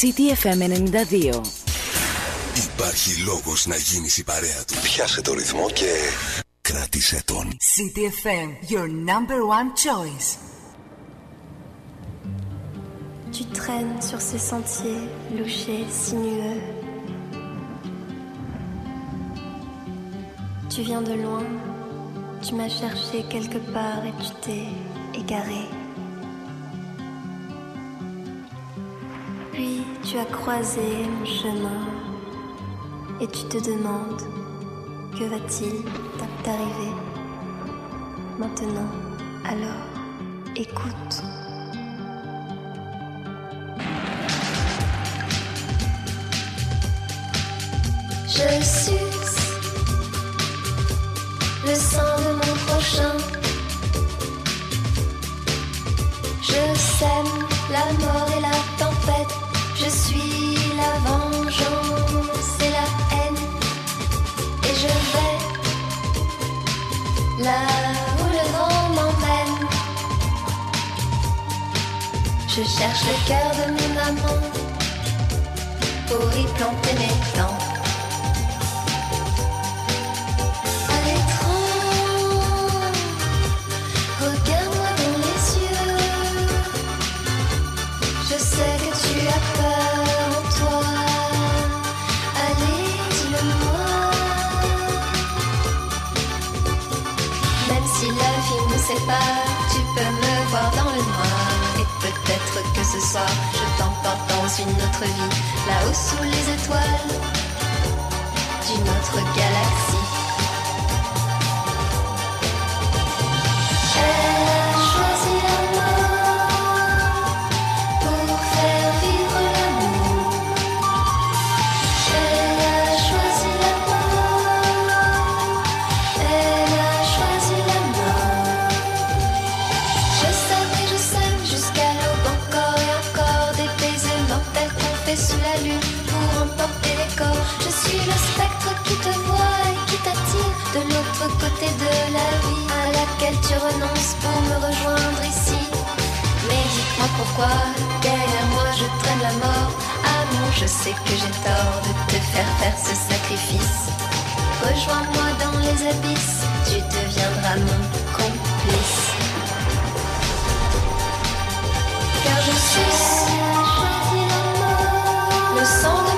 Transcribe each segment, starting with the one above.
CTFM 92. Υπάρχει λόγος να γίνεις η παρέα του. Πιάσε το ρυθμό και κράτησε τον. CTFM, your number one choice. Tu traînes sur ces sentiers louchés, sinueux. Tu viens de loin, tu m'as cherché quelque part et tu t'es égaré. Tu as croisé mon chemin et tu te demandes que va-t-il t'arriver maintenant? Alors, écoute. Je suce le sang de mon prochain. Je sème la mort et la Je cherche le cœur de mon amant pour y planter mes dents. Je t'emporte dans une autre vie, là-haut sous les étoiles d'une autre galaxie. Tu renonces pour me rejoindre ici. Mais dites-moi pourquoi derrière moi je traîne la mort. Amour, je sais que j'ai tort de te faire faire ce sacrifice. Rejoins-moi dans les abysses, tu deviendras mon complice. Car je suis le sang de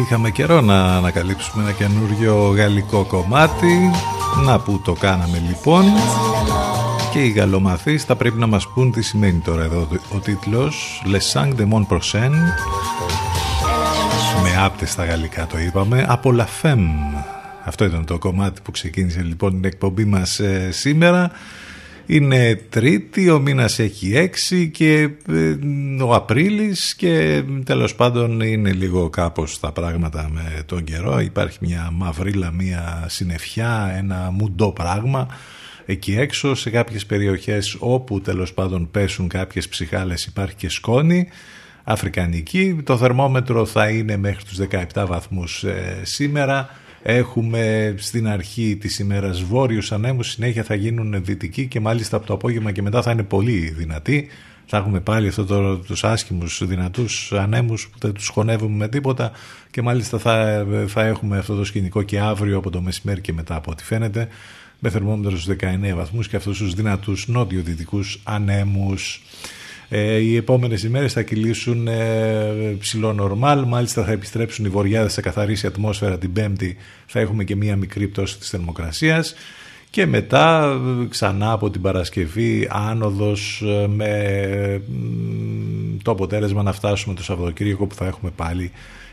Είχαμε καιρό να ανακαλύψουμε ένα καινούριο γαλλικό κομμάτι. Να που το κάναμε λοιπόν. Και οι γαλλομαθείς θα πρέπει να μας πούν τι σημαίνει τώρα εδώ. Ο τίτλος Les Sang de Mon Prochain Με άπτες στα γαλλικά το είπαμε. Από La Femme Αυτό ήταν το κομμάτι που ξεκίνησε λοιπόν την εκπομπή μας ε, σήμερα είναι τρίτη, ο μήνας έχει έξι και ε, ο Απρίλης και τέλος πάντων είναι λίγο κάπως τα πράγματα με τον καιρό. Υπάρχει μια μαυρίλα, μια συννεφιά, ένα μουντό πράγμα εκεί έξω σε κάποιες περιοχές όπου τέλος πάντων πέσουν κάποιες ψυχάλες υπάρχει και σκόνη αφρικανική. Το θερμόμετρο θα είναι μέχρι τους 17 βαθμούς ε, σήμερα. Έχουμε στην αρχή της ημέρας βόρειους ανέμους, συνέχεια θα γίνουν δυτικοί και μάλιστα από το απόγευμα και μετά θα είναι πολύ δυνατοί. Θα έχουμε πάλι αυτό το, τους άσχημους δυνατούς ανέμους που δεν τους χωνεύουμε με τίποτα και μάλιστα θα, θα έχουμε αυτό το σκηνικό και αύριο από το μεσημέρι και μετά από ό,τι φαίνεται με θερμόμετρος στους 19 βαθμούς και αυτούς τους δυνατούς νότιο-δυτικούς ανέμους. Ε, οι επόμενες ημέρες θα κυλήσουν ε, ψηλό νορμάλ, μάλιστα θα επιστρέψουν οι βοριάδες, θα καθαρίσει η ατμόσφαιρα την Πέμπτη, θα έχουμε και μία μικρή πτώση της θερμοκρασίας και μετά ε, ξανά από την Παρασκευή άνοδος ε, με το αποτέλεσμα να φτάσουμε το Σαββατοκύριακο που θα έχουμε πάλι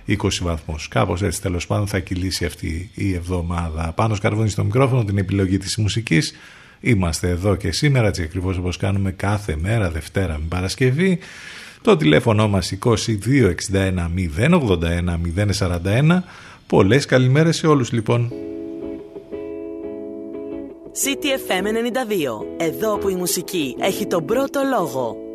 20 βαθμούς. Κάπως έτσι τέλος πάντων θα κυλήσει αυτή η εβδομάδα. Πάνω σκαρβούνι στο μικρόφωνο την επιλογή της μουσικής Είμαστε εδώ και σήμερα έτσι ακριβώς όπως κάνουμε κάθε μέρα Δευτέρα με Παρασκευή. Το τηλέφωνο μας 2261 081 041 Πολλές καλημέρες σε όλους λοιπόν. CTFM 92. Εδώ που η μουσική έχει τον πρώτο λόγο.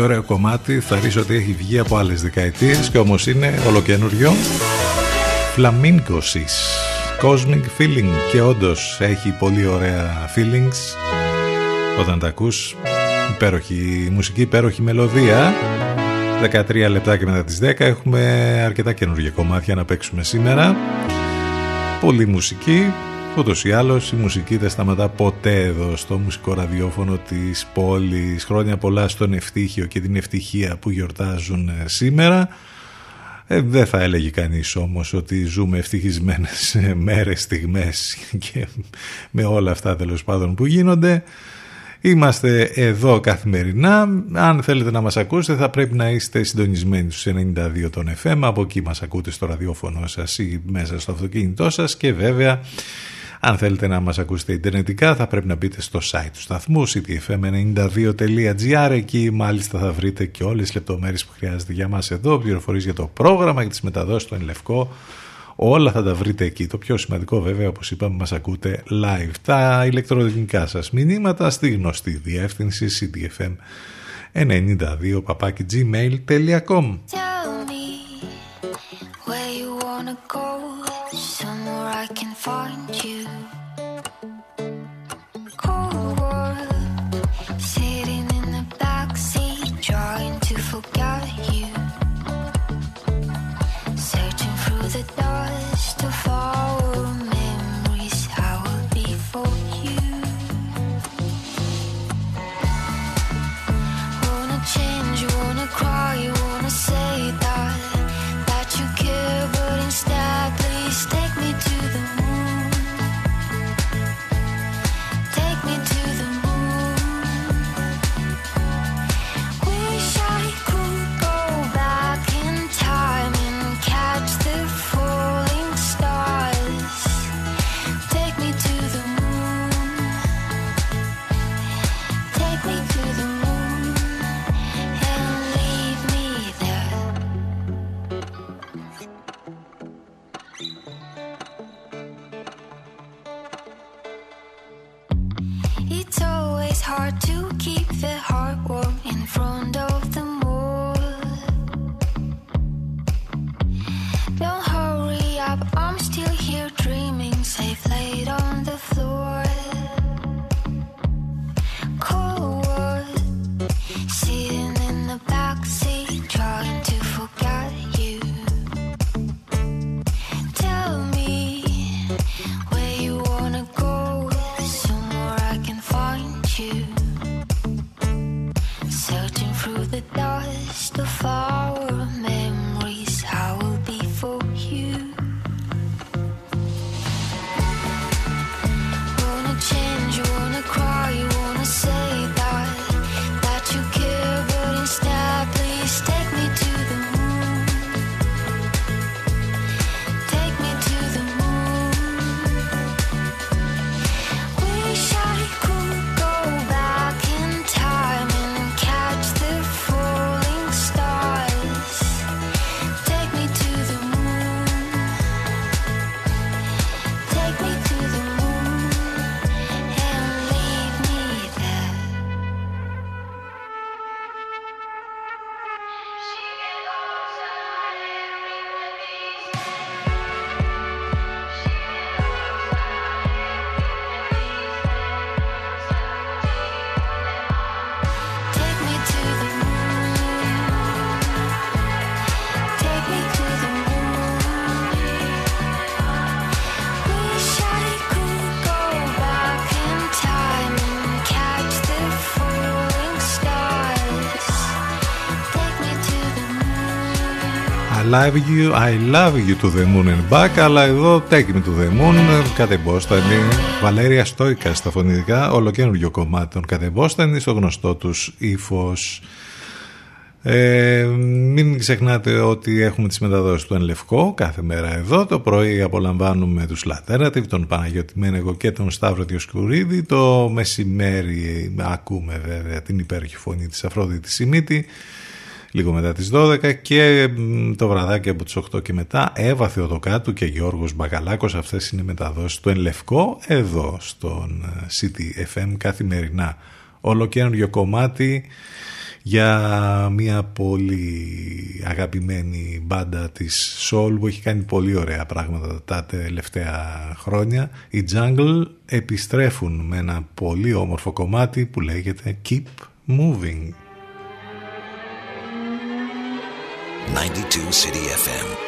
Ωραίο κομμάτι. Θα ρίξω ότι έχει βγει από άλλες δεκαετίες και όμως είναι ολοκένουργιο Flamingosis Cosmic Feeling. Και όντως έχει πολύ ωραία feelings. Όταν τα ακούς υπέροχη μουσική, υπέροχη μελωδία. 13 λεπτά και μετά τις 10 έχουμε αρκετά καινούργια κομμάτια να παίξουμε σήμερα. Πολύ μουσική Ούτω ή άλλω η μουσική δεν σταματά ποτέ εδώ στο μουσικό ραδιόφωνο της πόλης. Χρόνια πολλά στον ευτύχιο και την ευτυχία που γιορτάζουν ε, σήμερα. Ε, δεν θα έλεγε κανείς όμως ότι ζούμε ευτυχισμένες ε, μέρες, στιγμές και με όλα αυτά τέλος πάντων που γίνονται. Είμαστε εδώ καθημερινά. Αν θέλετε να μας ακούσετε θα πρέπει να είστε συντονισμένοι στους 92 των FM. Από εκεί μας ακούτε στο ραδιόφωνο σας ή μέσα στο αυτοκίνητό σας και βέβαια Αν θέλετε να μας ακούσετε ιντερνετικά θα πρέπει να μπείτε στο site του σταθμού ctfm92.gr εκεί μάλιστα θα βρείτε και όλες τις λεπτομέρειες που χρειάζεται για μας εδώ, πληροφορίες για το πρόγραμμα και τις μεταδόσεις του Ενλευκό Όλα θα τα βρείτε εκεί. Το πιο σημαντικό βέβαια όπως είπαμε μας ακούτε live. Τα ηλεκτροδυνικά σας μηνύματα στη γνωστή διεύθυνση ctfm92 gmail.com I can find you. Love you, I love you to the moon and back αλλά εδώ take me to the moon κατεμπόστανη Βαλέρια Στόικα στα φωνητικά ολοκένουργιο κομμάτι των κατεμπόστανη στο γνωστό τους ύφος. Ε, μην ξεχνάτε ότι έχουμε τις μεταδόσεις του Ενλευκό κάθε μέρα εδώ. Το πρωί απολαμβάνουμε τους Λατέρατιβ τον Παναγιώτη Μένεγο και τον Σταύρο Διοσκουρίδη. Το μεσημέρι ακούμε βέβαια την υπέροχη φωνή της Αφρόδητης Σιμίτη λίγο μετά τις 12 και το βραδάκι από τις 8 και μετά έβαθε ο Δοκάτου και Γιώργος Μπακαλάκος αυτές είναι μεταδόσεις του Ενλευκό εδώ στον ε, City FM καθημερινά. Ολοκένουργιο κομμάτι για μια πολύ αγαπημένη μπάντα της Soul που έχει κάνει πολύ ωραία πράγματα τα τελευταία χρόνια. Οι Jungle επιστρέφουν με ένα πολύ όμορφο κομμάτι που λέγεται Keep Moving 92 City FM.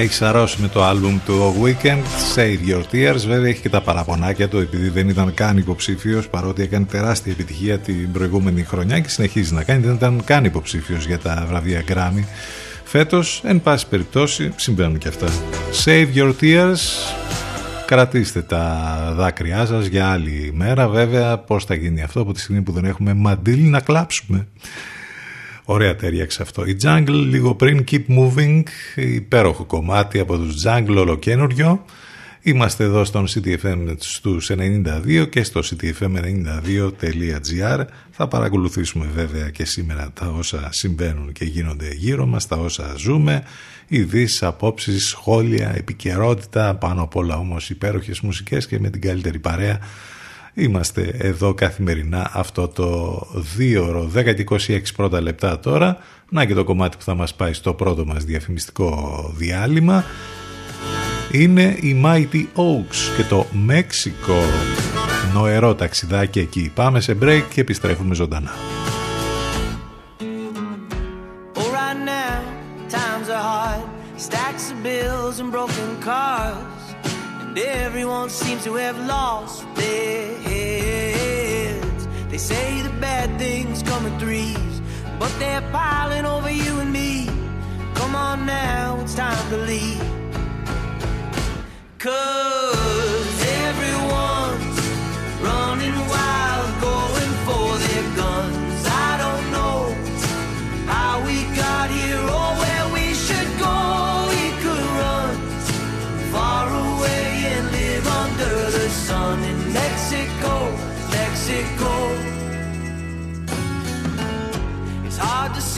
Έχει αρρώσει με το άλμπουμ του Weekend, Save Your Tears. Βέβαια έχει και τα παραπονάκια του επειδή δεν ήταν καν υποψήφιος παρότι έκανε τεράστια επιτυχία την προηγούμενη χρονιά και συνεχίζει να κάνει. Δεν ήταν καν υποψήφιος για τα βραβεία Grammy. Φέτος, εν πάση περιπτώσει, συμβαίνουν και αυτά. Save Your Tears. Κρατήστε τα δάκρυά σας για άλλη μέρα. Βέβαια, πώς θα γίνει αυτό από τη στιγμή που δεν έχουμε μαντήλι να κλάψουμε; Ωραία τέριαξε αυτό. Η Jungle λίγο πριν Keep Moving, υπέροχο κομμάτι από τους Jungle ολοκένουργιο. Είμαστε εδώ στον CTFM στους 92 και στο ctfm92.gr. Θα παρακολουθήσουμε βέβαια και σήμερα τα όσα συμβαίνουν και γίνονται γύρω μας, τα όσα ζούμε, ειδήσει, απόψεις, σχόλια, επικαιρότητα, πάνω απ' όλα όμως υπέροχες μουσικές και με την καλύτερη παρέα Είμαστε εδώ καθημερινά αυτό το 2 ώρο 10 και 26 πρώτα λεπτά τώρα. Να και το κομμάτι που θα μας πάει στο πρώτο μας διαφημιστικό διάλειμμα. Είναι η Mighty Oaks και το Μέξικο. Νοερό ταξιδάκι εκεί. Πάμε σε break και επιστρέφουμε ζωντανά. Oh, right now, times are hard. Stacks of bills and broken cars. Everyone seems to have lost their heads. They say the bad things come in threes, but they're piling over you and me. Come on now, it's time to leave. Cause everyone's running wild,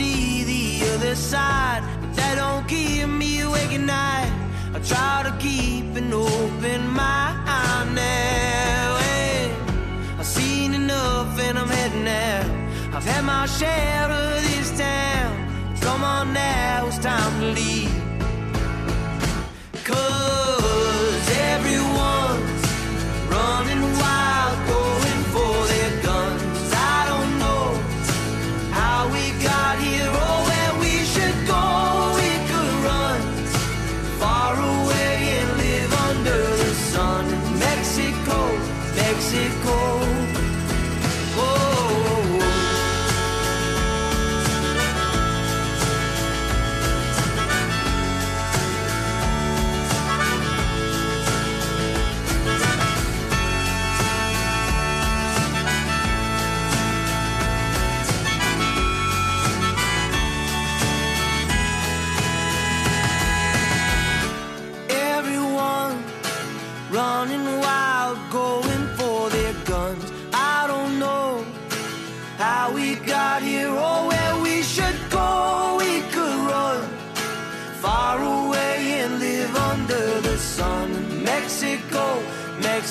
see the other side, but that don't keep me awake at night. I try to keep an open mind now. Hey, I've seen enough and I'm heading out. I've had my share of this town. Come on now, it's time to leave. Cause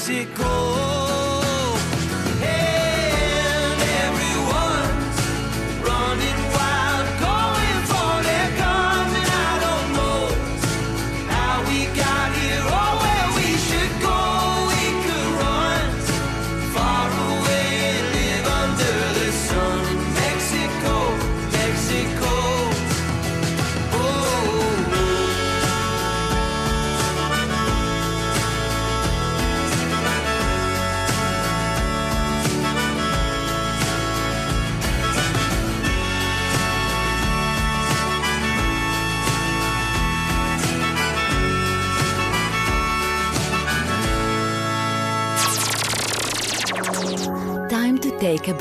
music a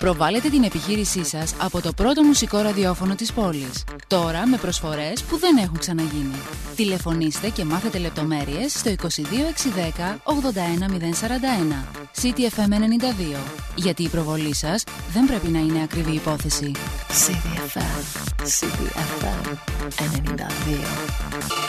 Προβάλετε την επιχείρησή σας από το πρώτο μουσικό ραδιόφωνο της πόλης. Τώρα με προσφορές που δεν έχουν ξαναγίνει. Τηλεφωνήστε και μάθετε λεπτομέρειες στο 22610 81041. CTFM92. Γιατί η προβολή σας δεν πρέπει να είναι ακριβή υπόθεση. CTFM, CTFM 92.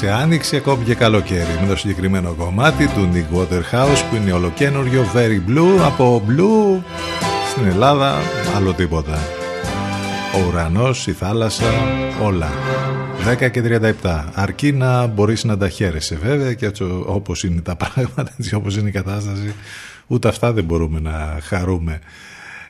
Μύρισε άνοιξη ακόμη και καλοκαίρι με το συγκεκριμένο κομμάτι του Nick Waterhouse που είναι ολοκένουργιο Very Blue από Blue στην Ελλάδα άλλο τίποτα. Ο ουρανός, η θάλασσα, όλα. 10 και 37 αρκεί να μπορείς να τα χαίρεσαι βέβαια και έτσι όπως είναι τα πράγματα έτσι όπως είναι η κατάσταση ούτε αυτά δεν μπορούμε να χαρούμε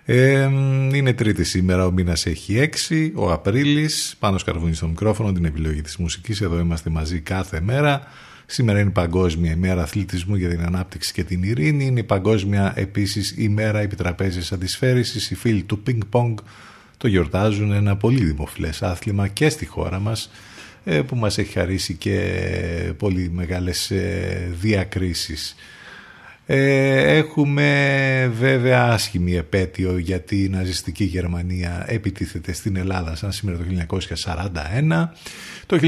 ε, είναι τρίτη σήμερα, ο μήνας έχει 6, ο Απρίλης, πάνω σκαρβούνι στο μικρόφωνο, την επιλογή της μουσικής, εδώ είμαστε μαζί κάθε μέρα. Σήμερα είναι η Παγκόσμια ημέρα αθλητισμού για την ανάπτυξη και την ειρήνη, είναι η Παγκόσμια επίσης ημέρα επιτραπέζιας αντισφαίρησης, οι φίλοι του πινκ πονγκ το γιορτάζουν ένα πολύ δημοφιλές άθλημα και στη χώρα μας ε, που μας έχει χαρίσει και πολύ μεγάλες ε, διακρίσεις. Ε, έχουμε βέβαια άσχημη επέτειο γιατί η ναζιστική Γερμανία επιτίθεται στην Ελλάδα σαν σήμερα το 1941. Το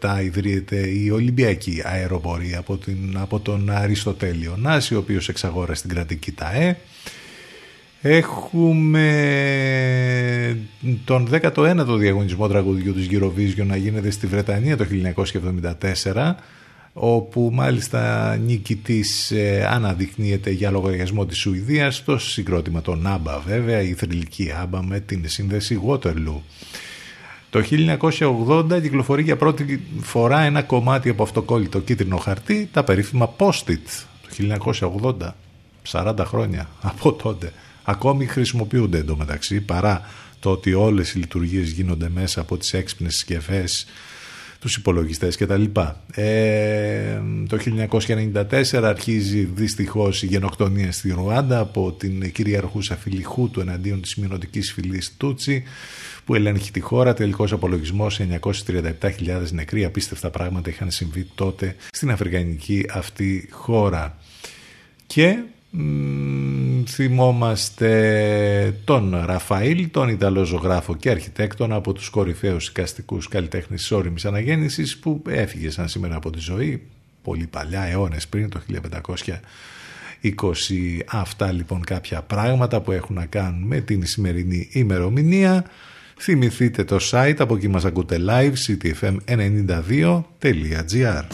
1957 ιδρύεται η Ολυμπιακή Αεροπορία από, την, από τον Αριστοτέλειο Νάση, ο οποίος εξαγόρασε την κρατική ΤΑΕ. Έχουμε τον 19ο διαγωνισμό τραγουδιού της Eurovision να γίνεται στη Βρετανία το 1974 όπου μάλιστα νικητής ε, αναδεικνύεται για λογαριασμό της Σουηδίας το συγκρότημα των Άμπα βέβαια η θρηλυκή Άμπα με την σύνδεση Waterloo. Το 1980 κυκλοφορεί για πρώτη φορά ένα κομμάτι από αυτοκόλλητο κίτρινο χαρτί, τα περίφημα Post-it, το 1980, 40 χρόνια από τότε. Ακόμη χρησιμοποιούνται εντωμεταξύ παρά το ότι όλες οι λειτουργίες γίνονται μέσα από τις έξυπνες συσκευές τους υπολογιστές και τα λοιπά. Ε, το 1994 αρχίζει δυστυχώς η γενοκτονία στη Ρουάντα από την κυριαρχούσα φυλή Χούτου εναντίον της μειονοτικής φυλής Τούτσι που ελέγχει τη χώρα. Τελικός απολογισμός 937.000 νεκροί. Απίστευτα πράγματα είχαν συμβεί τότε στην Αφρικανική αυτή χώρα. Και θυμόμαστε τον Ραφαήλ, τον Ιταλό ζωγράφο και αρχιτέκτονα από τους κορυφαίους οικαστικούς καλλιτέχνες της όρημης αναγέννησης που έφυγε σαν σήμερα από τη ζωή πολύ παλιά, αιώνες πριν το 1520 αυτά λοιπόν κάποια πράγματα που έχουν να κάνουν με την σημερινή ημερομηνία. Θυμηθείτε το site από εκεί μας ακούτε live ctfm92.gr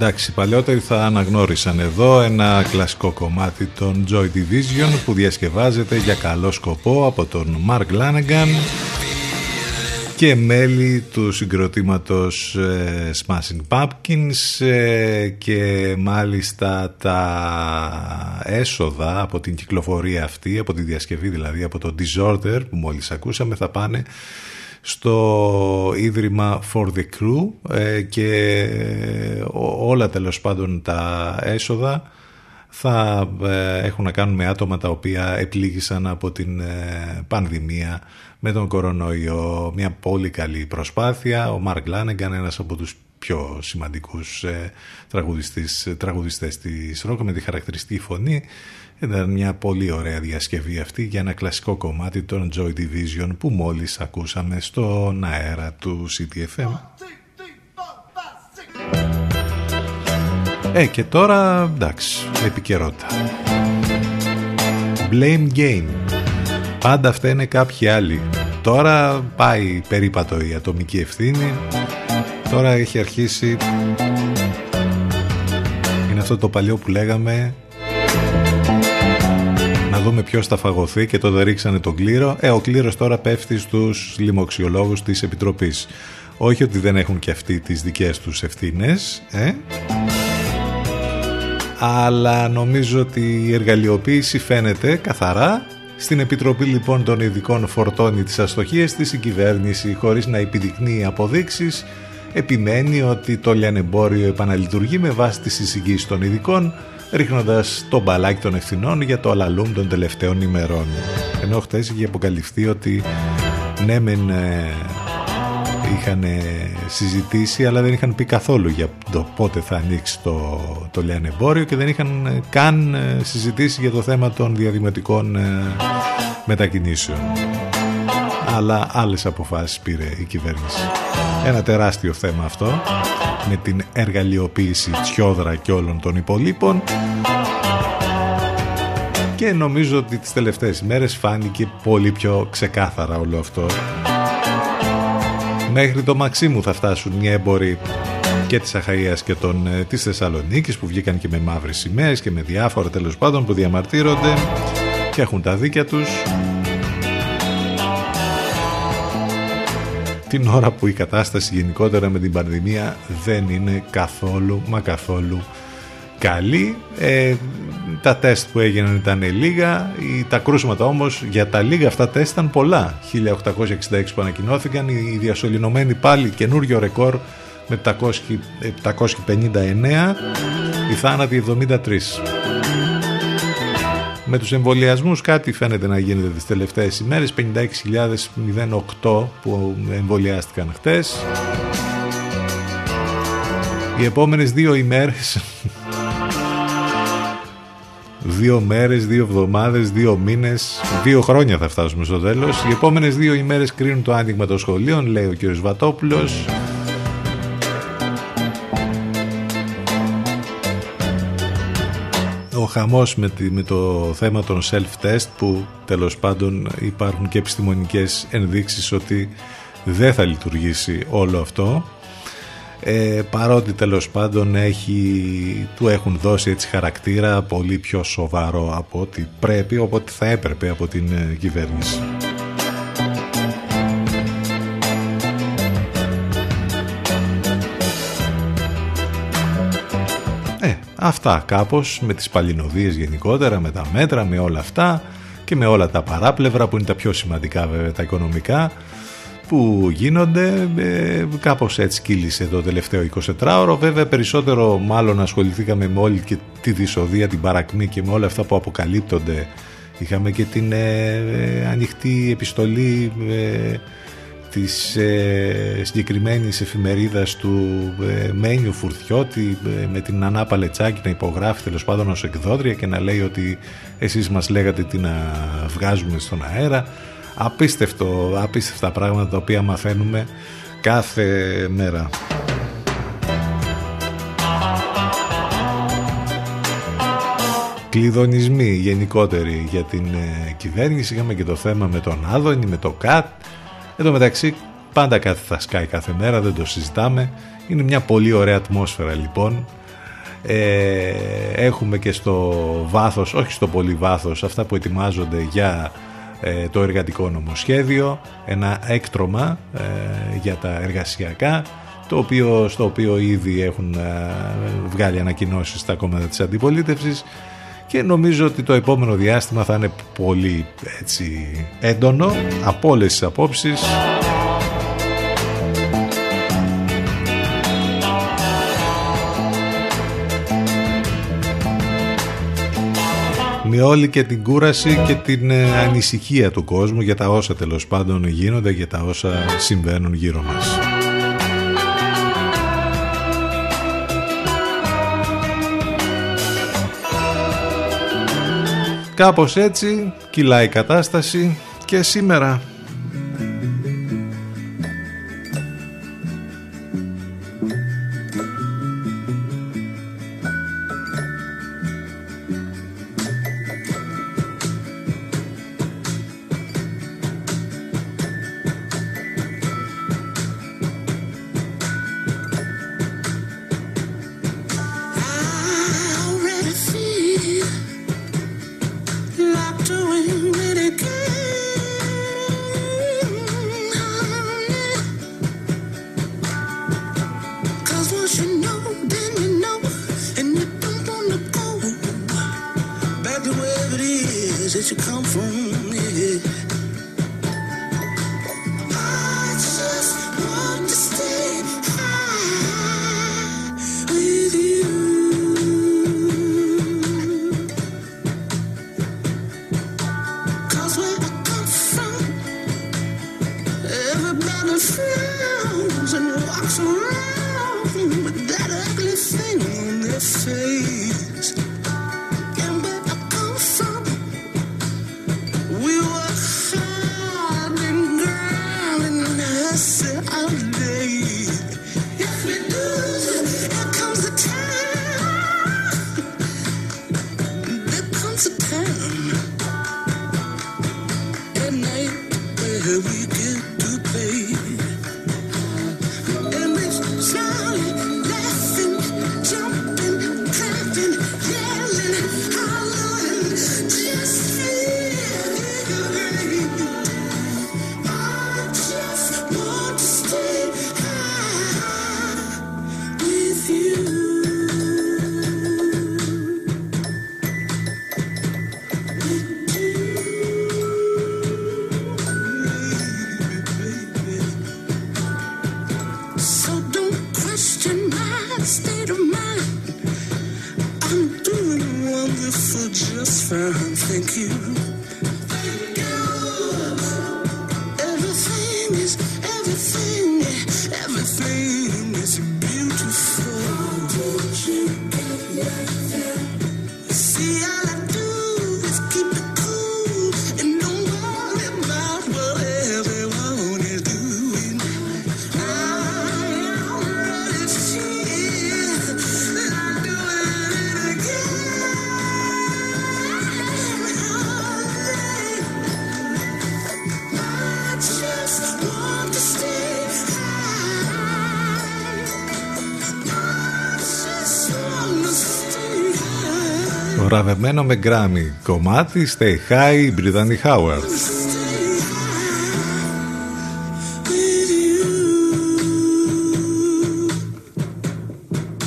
Εντάξει, οι παλιότεροι θα αναγνώρισαν εδώ ένα κλασικό κομμάτι των Joy Division που διασκευάζεται για καλό σκοπό από τον Mark Lanegan και μέλη του συγκροτήματος ε, Smashing Pumpkins ε, και μάλιστα τα έσοδα από την κυκλοφορία αυτή, από τη διασκευή δηλαδή, από το Disorder που μόλις ακούσαμε θα πάνε στο Ίδρυμα For the Crew ε, και όλα τέλος πάντων τα έσοδα θα έχουν να κάνουν με άτομα τα οποία επλήγησαν από την πανδημία με τον κορονοϊό. Μια πολύ καλή προσπάθεια. Ο Μαρκ Λάνεγκαν, ένας από τους πιο σημαντικούς ε, τραγουδιστές, τραγουδιστές της ροκ με τη χαρακτηριστική φωνή. Ήταν μια πολύ ωραία διασκευή αυτή για ένα κλασικό κομμάτι των Joy Division που μόλις ακούσαμε στον αέρα του CTFM. Ε, και τώρα, εντάξει, επικαιρότητα. Blame Game. Πάντα αυτά είναι κάποιοι άλλοι. Τώρα πάει περίπατο η ατομική ευθύνη. Τώρα έχει αρχίσει... Είναι αυτό το παλιό που λέγαμε να δούμε ποιος θα φαγωθεί και τότε ρίξανε τον κλήρο. Ε, ο κλήρος τώρα πέφτει στους λοιμοξιολόγους της Επιτροπής. Όχι ότι δεν έχουν και αυτοί τις δικές τους ευθύνες, ε; αλλά νομίζω ότι η εργαλειοποίηση φαίνεται καθαρά στην Επιτροπή λοιπόν των Ειδικών φορτώνει τις αστοχίες της η κυβέρνηση χωρίς να επιδεικνύει αποδείξεις επιμένει ότι το λιανεμπόριο επαναλειτουργεί με βάση τις εισηγήσεις των ειδικών ρίχνοντας το μπαλάκι των ευθυνών για το αλαλούμ των τελευταίων ημερών. Ενώ χτες είχε αποκαλυφθεί ότι ναι μεν ε, είχαν συζητήσει αλλά δεν είχαν πει καθόλου για το πότε θα ανοίξει το, το λιανεμπόριο και δεν είχαν ε, καν ε, συζητήσει για το θέμα των διαδημοτικών ε, μετακινήσεων. Αλλά άλλες αποφάσεις πήρε η κυβέρνηση. Ένα τεράστιο θέμα αυτό με την εργαλειοποίηση τσιόδρα και όλων των υπολείπων και νομίζω ότι τις τελευταίες μέρες φάνηκε πολύ πιο ξεκάθαρα όλο αυτό Μέχρι το Μαξίμου θα φτάσουν μια έμποροι και της Αχαΐας και των, ε, της Θεσσαλονίκης που βγήκαν και με μαύρες σημαίες και με διάφορα τέλος πάντων που διαμαρτύρονται και έχουν τα δίκια τους. Την ώρα που η κατάσταση γενικότερα με την πανδημία δεν είναι καθόλου μα καθόλου καλή. Ε, τα τεστ που έγιναν ήταν λίγα, τα κρούσματα όμως για τα λίγα αυτά τεστ ήταν πολλά. 1866 που ανακοινώθηκαν, οι διασωληνωμένοι πάλι καινούριο ρεκόρ με 759, οι θάνατοι 73. Με τους εμβολιασμούς κάτι φαίνεται να γίνεται τις τελευταίες ημέρες, 56.008 που εμβολιάστηκαν χτες. Οι επόμενες δύο ημέρες Δύο μέρες, δύο εβδομάδες, δύο μήνες, δύο χρόνια θα φτάσουμε στο τέλος. Οι επόμενες δύο ημέρες κρίνουν το άνοιγμα των σχολείων, λέει ο κ. Βατόπουλος. Ο χαμός με, με το θέμα των self-test που τέλος πάντων υπάρχουν και επιστημονικές ενδείξεις ότι δεν θα λειτουργήσει όλο αυτό ε, παρότι τέλος πάντων έχει, του έχουν δώσει έτσι χαρακτήρα πολύ πιο σοβαρό από ό,τι πρέπει, οπότε θα έπρεπε από την ε, κυβέρνηση. Αυτά κάπως με τις παλινοδίες γενικότερα, με τα μέτρα, με όλα αυτά και με όλα τα παράπλευρα που είναι τα πιο σημαντικά βέβαια τα οικονομικά που γίνονται ε, κάπως έτσι κύλησε το τελευταίο 24ωρο βέβαια περισσότερο μάλλον ασχοληθήκαμε με όλη και τη δυσοδεία την παρακμή και με όλα αυτά που αποκαλύπτονται. Είχαμε και την ε, ε, ανοιχτή επιστολή ε, της ε, συγκεκριμένης εφημερίδας του ε, Μένιου Φουρτιώτη με την Ανά Παλετσάκη να υπογράφει τέλος πάντων ως εκδότρια και να λέει ότι εσείς μας λέγατε τι να βγάζουμε στον αέρα απίστευτο, απίστευτα πράγματα τα οποία μαθαίνουμε κάθε μέρα. Κλειδονισμοί γενικότεροι για την ε, κυβέρνηση. Είχαμε και το θέμα με τον Άδωνη, με το ΚΑΤ. Εν τω μεταξύ Πάντα κάτι θα σκάει κάθε μέρα, δεν το συζητάμε. Είναι μια πολύ ωραία ατμόσφαιρα λοιπόν. Ε, έχουμε και στο βάθος, όχι στο πολύ βάθος, αυτά που ετοιμάζονται για ε, το εργατικό νομοσχέδιο, ένα έκτρωμα ε, για τα εργασιακά, το οποίο, στο οποίο ήδη έχουν ε, βγάλει ανακοινώσεις στα κόμματα της αντιπολίτευσης και νομίζω ότι το επόμενο διάστημα θα είναι πολύ έτσι, έντονο από όλες τις απόψεις με όλη και την κούραση και την ε, ανησυχία του κόσμου για τα όσα τέλος πάντων γίνονται για τα όσα συμβαίνουν γύρω μας. Κάπως έτσι κυλάει η κατάσταση και σήμερα βραβευμένο με γκράμι. Κομμάτι Stay High Brittany Howard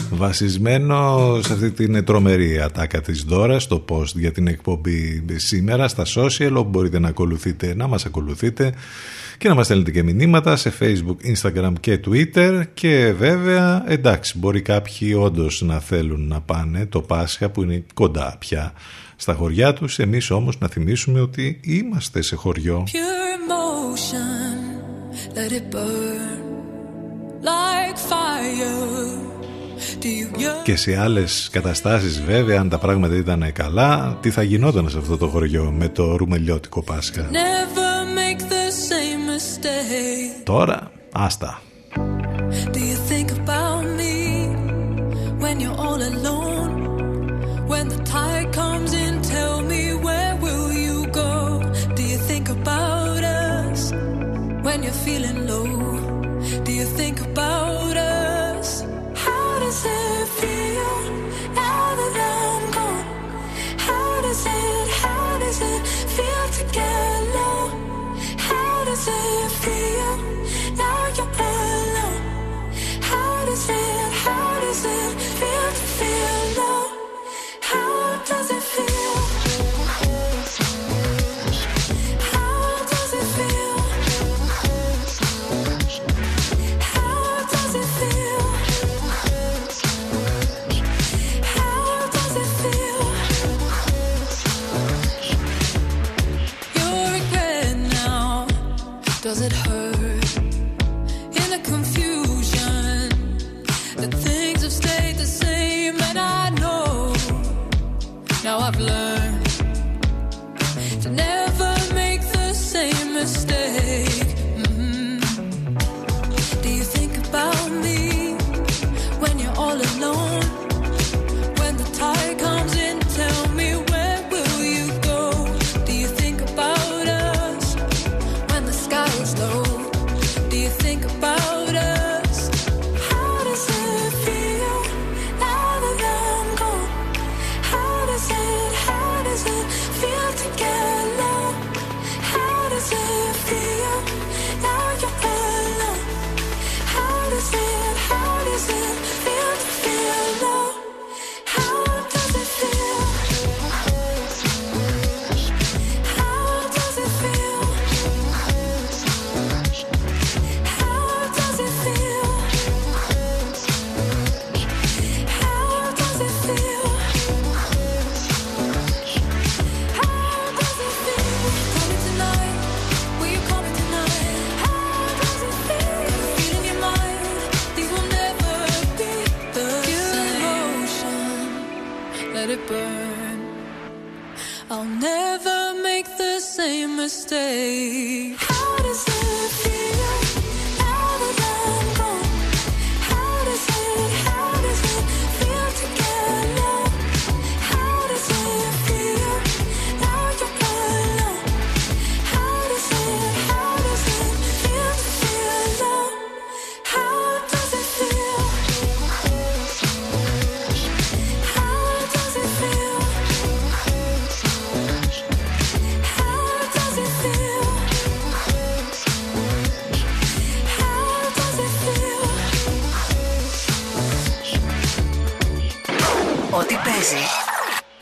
βασισμένο σε αυτή την τρομερή ατάκα της Δώρας στο post για την εκπομπή σήμερα στα social όπου μπορείτε να ακολουθείτε, να μας ακολουθείτε και να μας στέλνετε και μηνύματα σε facebook, instagram και twitter και βέβαια εντάξει μπορεί κάποιοι όντως να θέλουν να πάνε το Πάσχα που είναι κοντά πια στα χωριά τους εμείς όμως να θυμίσουμε ότι είμαστε σε χωριό Pure emotion, let it burn like fire. Do you yearn? και σε άλλες καταστάσεις βέβαια αν τα πράγματα ήταν καλά τι θα γινόταν σε αυτό το χωριό με το ρουμελιώτικο Πάσχα; Never Τώρα, άστα. Do you think about me when you're all alone? When the tide comes in, tell me where will you go? Do you think about us when you're feeling low? Do you think about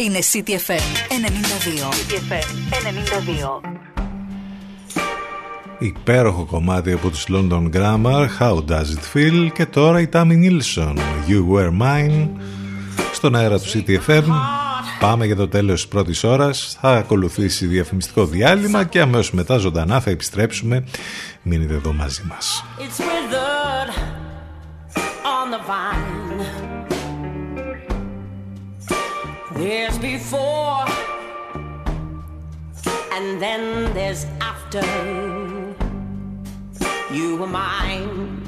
Είναι CTFM 92. CTFM 92. Υπέροχο κομμάτι από τους London Grammar, How Does It Feel και τώρα η Tammy Nilsson, You Were Mine, στον αέρα του CTFM. Πάμε για το τέλος της πρώτης ώρας, θα ακολουθήσει διαφημιστικό διάλειμμα και αμέσως μετά ζωντανά θα επιστρέψουμε. Μείνετε εδώ μαζί μας. It's. There's before, and then there's after. You were mine.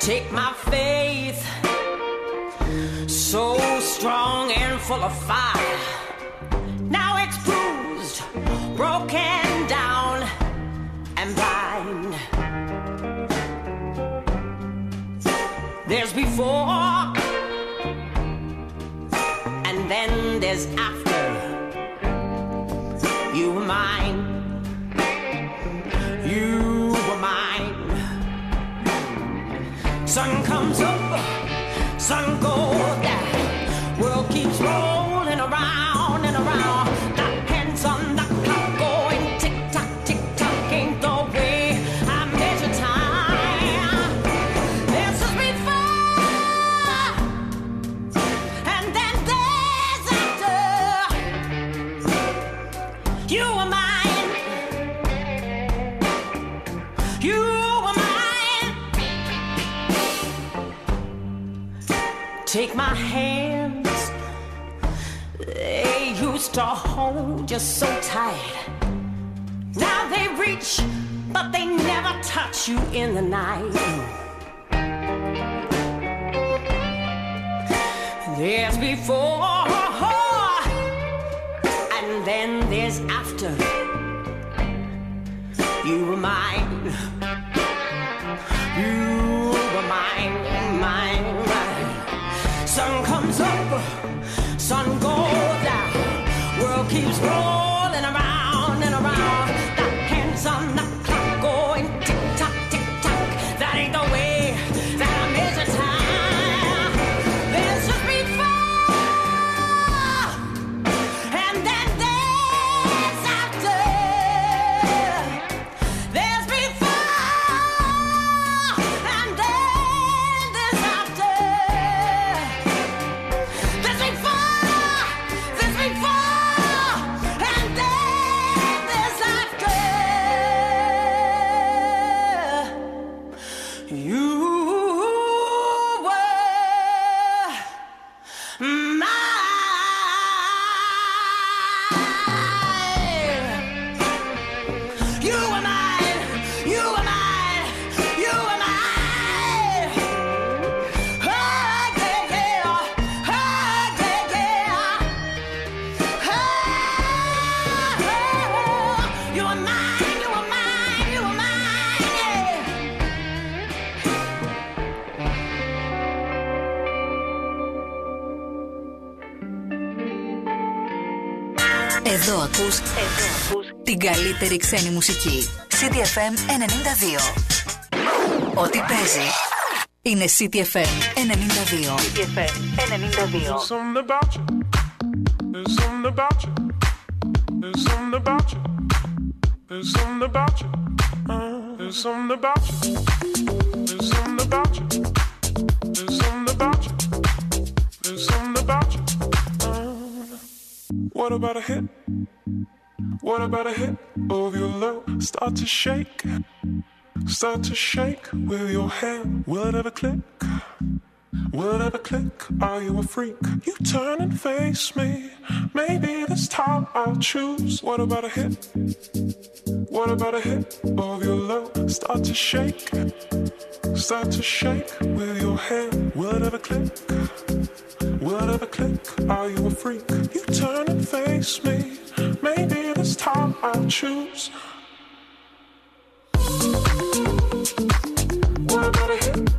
Take my faith, so strong and full of fire. Now it's bruised, broken. before, and then there's after. You were mine, you were mine. Sun comes up, sun goes down, world keeps rolling. Take my hands, they used to hold you so tight. Now they reach, but they never touch you in the night. There's before, and then there's after. You were mine. You were mine. Sun comes up, sun goes down. World keeps rolling Εδώ ακούς, εδώ ακούς την καλύτερη ξένη μουσική. CDFM 92. Ό,τι παίζει είναι CDFM 92. CDFM 92. There's something about you. There's something about you. There's something about you. There's something about you. Uh, there's something about you. There's something about you. There's something about you. There's something about you. Uh, what about a hit? What about a hit of your love? Start to shake. Start to shake with your hand. Will it ever click? Will it ever click? Are you a freak? You turn and face me. Maybe this time I'll choose. What about a hit? What about a hit of your love? Start to shake. Start to shake with your hand. Will it ever click? Will it ever click? Are you a freak? You turn and face me. Maybe this time I'll choose. Whatever. What about a hit of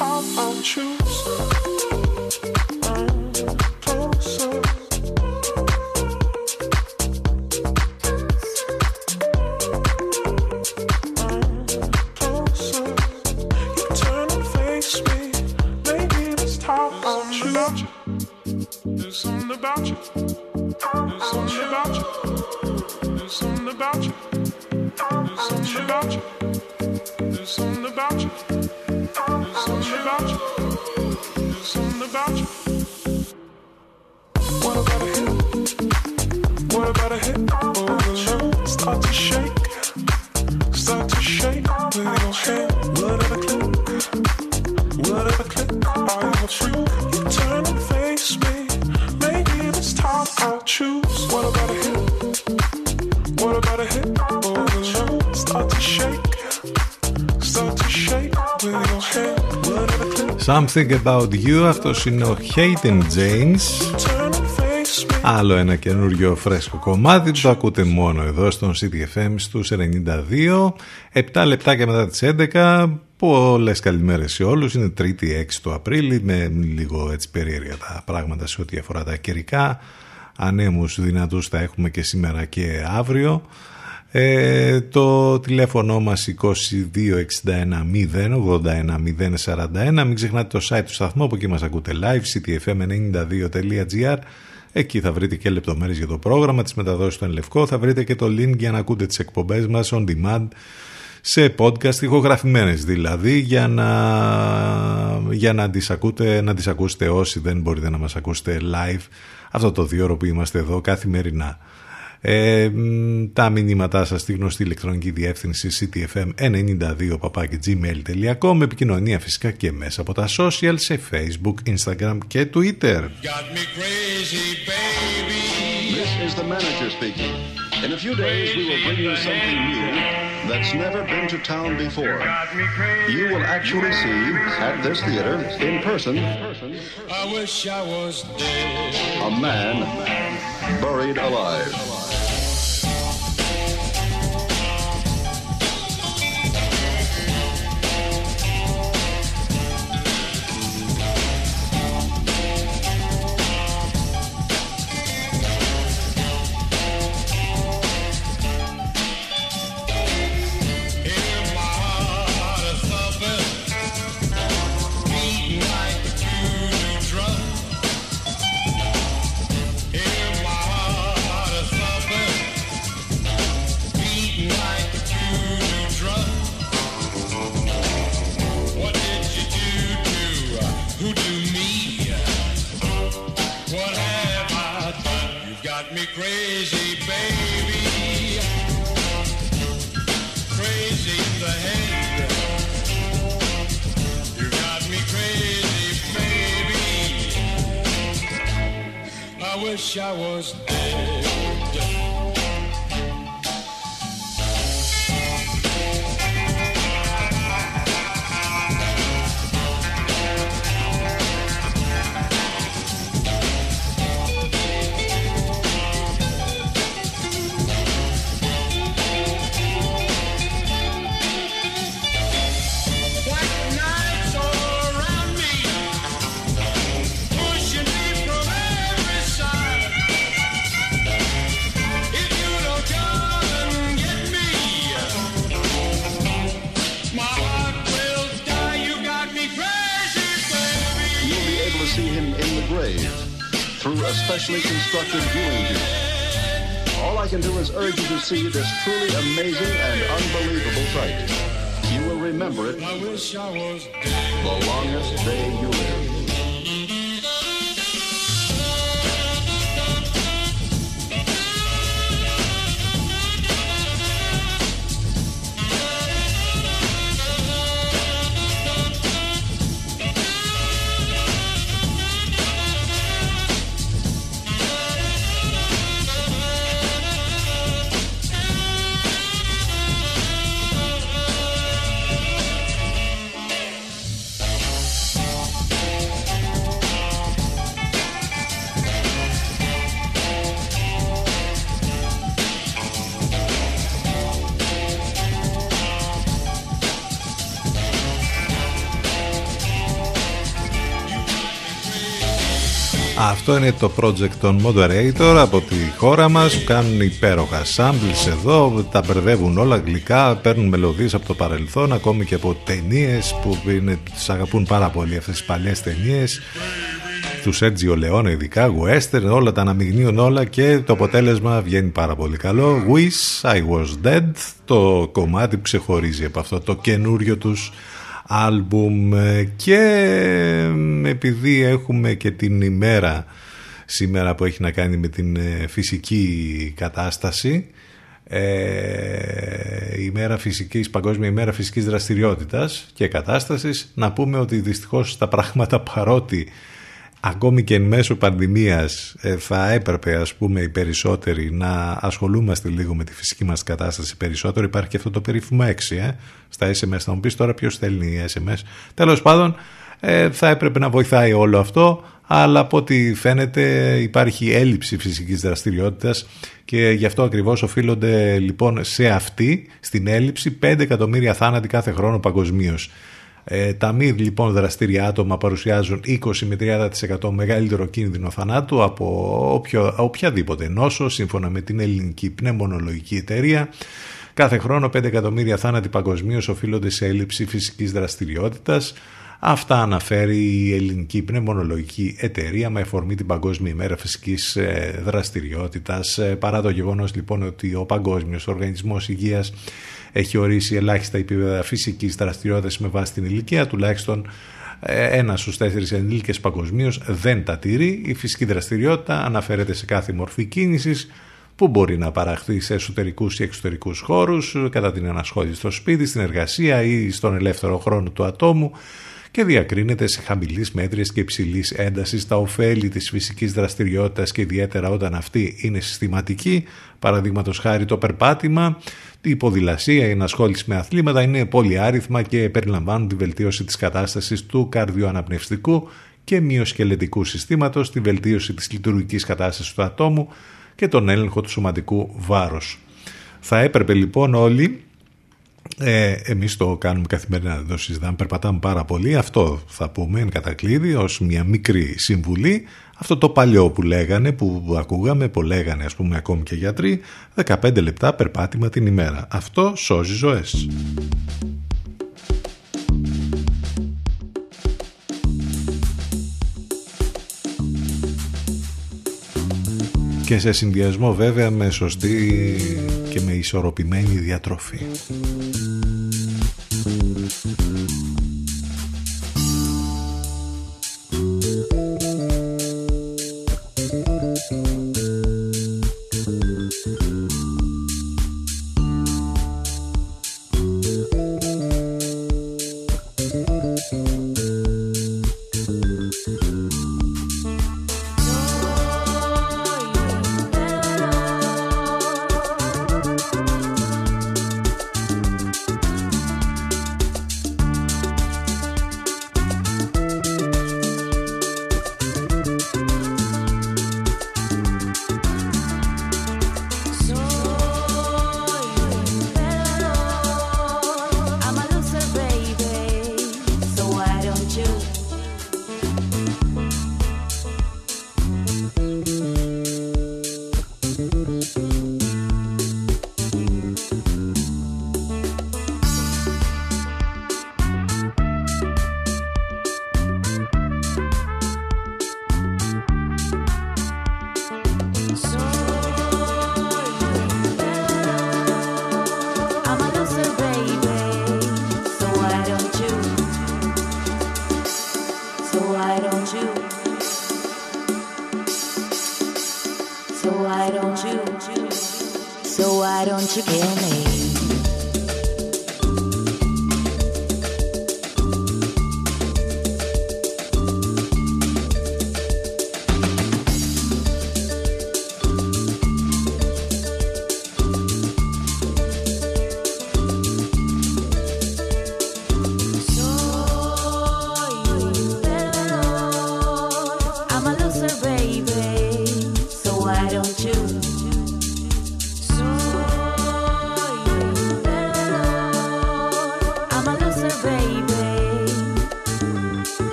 how I'll choose. Something About You, αυτός είναι ο Hayden James. Turn and face me. Άλλο ένα καινούριο φρέσκο κομμάτι που το ακούτε μόνο εδώ στον CDFM στους 92 7 λεπτάκια μετά τις 11 Πολλές καλημέρες σε όλους. Είναι 3η 6 του Απρίλη Με λίγο έτσι περίεργα τα πράγματα Σε ό,τι αφορά τα καιρικά. Ανέμους δυνατούς θα έχουμε και σήμερα και αύριο ε, το τηλέφωνο μας 2261 081 041 μην ξεχνάτε το site του σταθμού από εκεί μας ακούτε live ctfm92.gr Εκεί θα βρείτε και λεπτομέρειες για το πρόγραμμα, τις μεταδόσεις στο Ενλευκό, θα βρείτε και το link για να ακούτε τις εκπομπές μας on demand σε podcast ηχογραφημένες δηλαδή για να, για να, τις ακούτε, να τις ακούσετε όσοι δεν μπορείτε να μας ακούσετε live. Αυτό το δύο που είμαστε εδώ καθημερινά. Ε, τα μηνύματά σας στη γνωστή ηλεκτρονική διεύθυνση ctfm92 gmail.com επικοινωνία φυσικά και μέσα από τα social σε facebook, instagram και twitter This is the manager speaking. In a few days, we will bring you something new that's never been to town before. You will actually see at this theater, in person, I wish I was dead. a man buried alive. Crazy, baby. Crazy in the head. You got me crazy, baby. I wish I was dead. Specially constructed viewing tube. All I can do is urge you to see this truly amazing and unbelievable sight. You will remember it I I the longest day you live. Αυτό είναι το project των Moderator από τη χώρα μας που κάνουν υπέροχα samples εδώ, τα μπερδεύουν όλα γλυκά, παίρνουν μελωδίες από το παρελθόν ακόμη και από ταινίες που είναι, τις αγαπούν πάρα πολύ αυτές τις παλιές ταινίες. τους Σέρτζιο Λεόνε ειδικά, western, όλα τα αναμειγνύουν όλα και το αποτέλεσμα βγαίνει πάρα πολύ καλό. Wish I Was Dead, το κομμάτι που ξεχωρίζει από αυτό το καινούριο τους άλμπουμ. Ε, και ε, επειδή έχουμε και την ημέρα σήμερα που έχει να κάνει με την ε, φυσική κατάσταση ε, ημέρα φυσικής, παγκόσμια ημέρα φυσικής δραστηριότητας και κατάστασης να πούμε ότι δυστυχώς τα πράγματα παρότι ακόμη και εν μέσω πανδημίας ε, θα έπρεπε ας πούμε οι περισσότεροι να ασχολούμαστε λίγο με τη φυσική μας κατάσταση περισσότερο. Υπάρχει και αυτό το περίφημο 6 ε, στα SMS θα μου πεις τώρα ποιος στέλνει SMS τέλος πάντων ε, θα έπρεπε να βοηθάει όλο αυτό αλλά από ό,τι φαίνεται υπάρχει έλλειψη φυσικής δραστηριότητας και γι' αυτό ακριβώς οφείλονται λοιπόν σε αυτή, στην έλλειψη 5 εκατομμύρια θάνατοι κάθε χρόνο παγκοσμίως. Ε, τα μη λοιπόν δραστήρια άτομα παρουσιάζουν 20 με 30% μεγαλύτερο κίνδυνο θανάτου από όποιο, οποιαδήποτε νόσο σύμφωνα με την ελληνική πνευμονολογική εταιρεία. Κάθε χρόνο 5 εκατομμύρια θάνατοι παγκοσμίως οφείλονται σε έλλειψη φυσικής δραστηριότητας. Αυτά αναφέρει η Ελληνική Πνευμονολογική Εταιρεία με αφορμή την Παγκόσμια ημέρα φυσικής ε, δραστηριότητας. Ε, παρά το γεγονός λοιπόν ότι ο Παγκόσμιος Οργανισμός Υγείας έχει ορίσει ελάχιστα επίπεδα φυσικής δραστηριότητας με βάση την ηλικία, τουλάχιστον ε, ένας στους τέσσερις ενήλικες παγκοσμίως δεν τα τηρεί. Η φυσική δραστηριότητα αναφέρεται σε κάθε μορφή κίνησης που μπορεί να παραχθεί σε εσωτερικούς ή εξωτερικούς χώρους, κατά την ανασχόληση στο σπίτι, στην εργασία ή στον ελεύθερο χρόνο του ατόμου και διακρίνεται σε χαμηλής μέτρια και υψηλής έντασης τα ωφέλη της φυσικής δραστηριότητας και ιδιαίτερα όταν αυτή είναι συστηματική, παραδείγματος χάρη το περπάτημα, η ποδηλασία, η ενασχόληση με αθλήματα είναι πολύ άριθμα και περιλαμβάνουν τη βελτίωση της κατάστασης του καρδιοαναπνευστικού και μυοσκελετικού συστήματος, τη βελτίωση της λειτουργικής κατάστασης του ατόμου και τον έλεγχο του σωματικού βάρους. Θα έπρεπε λοιπόν όλοι ε, εμείς το κάνουμε καθημερινά, δεν το συζητάμε, περπατάμε πάρα πολύ. Αυτό θα πούμε εν κατακλείδη ως μια μικρή συμβουλή. Αυτό το παλιό που λέγανε, που ακούγαμε, που λέγανε ας πούμε ακόμη και γιατροί, 15 λεπτά περπάτημα την ημέρα. Αυτό σώζει ζωές. και σε συνδυασμό βέβαια με σωστή και με ισορροπημένη διατροφή.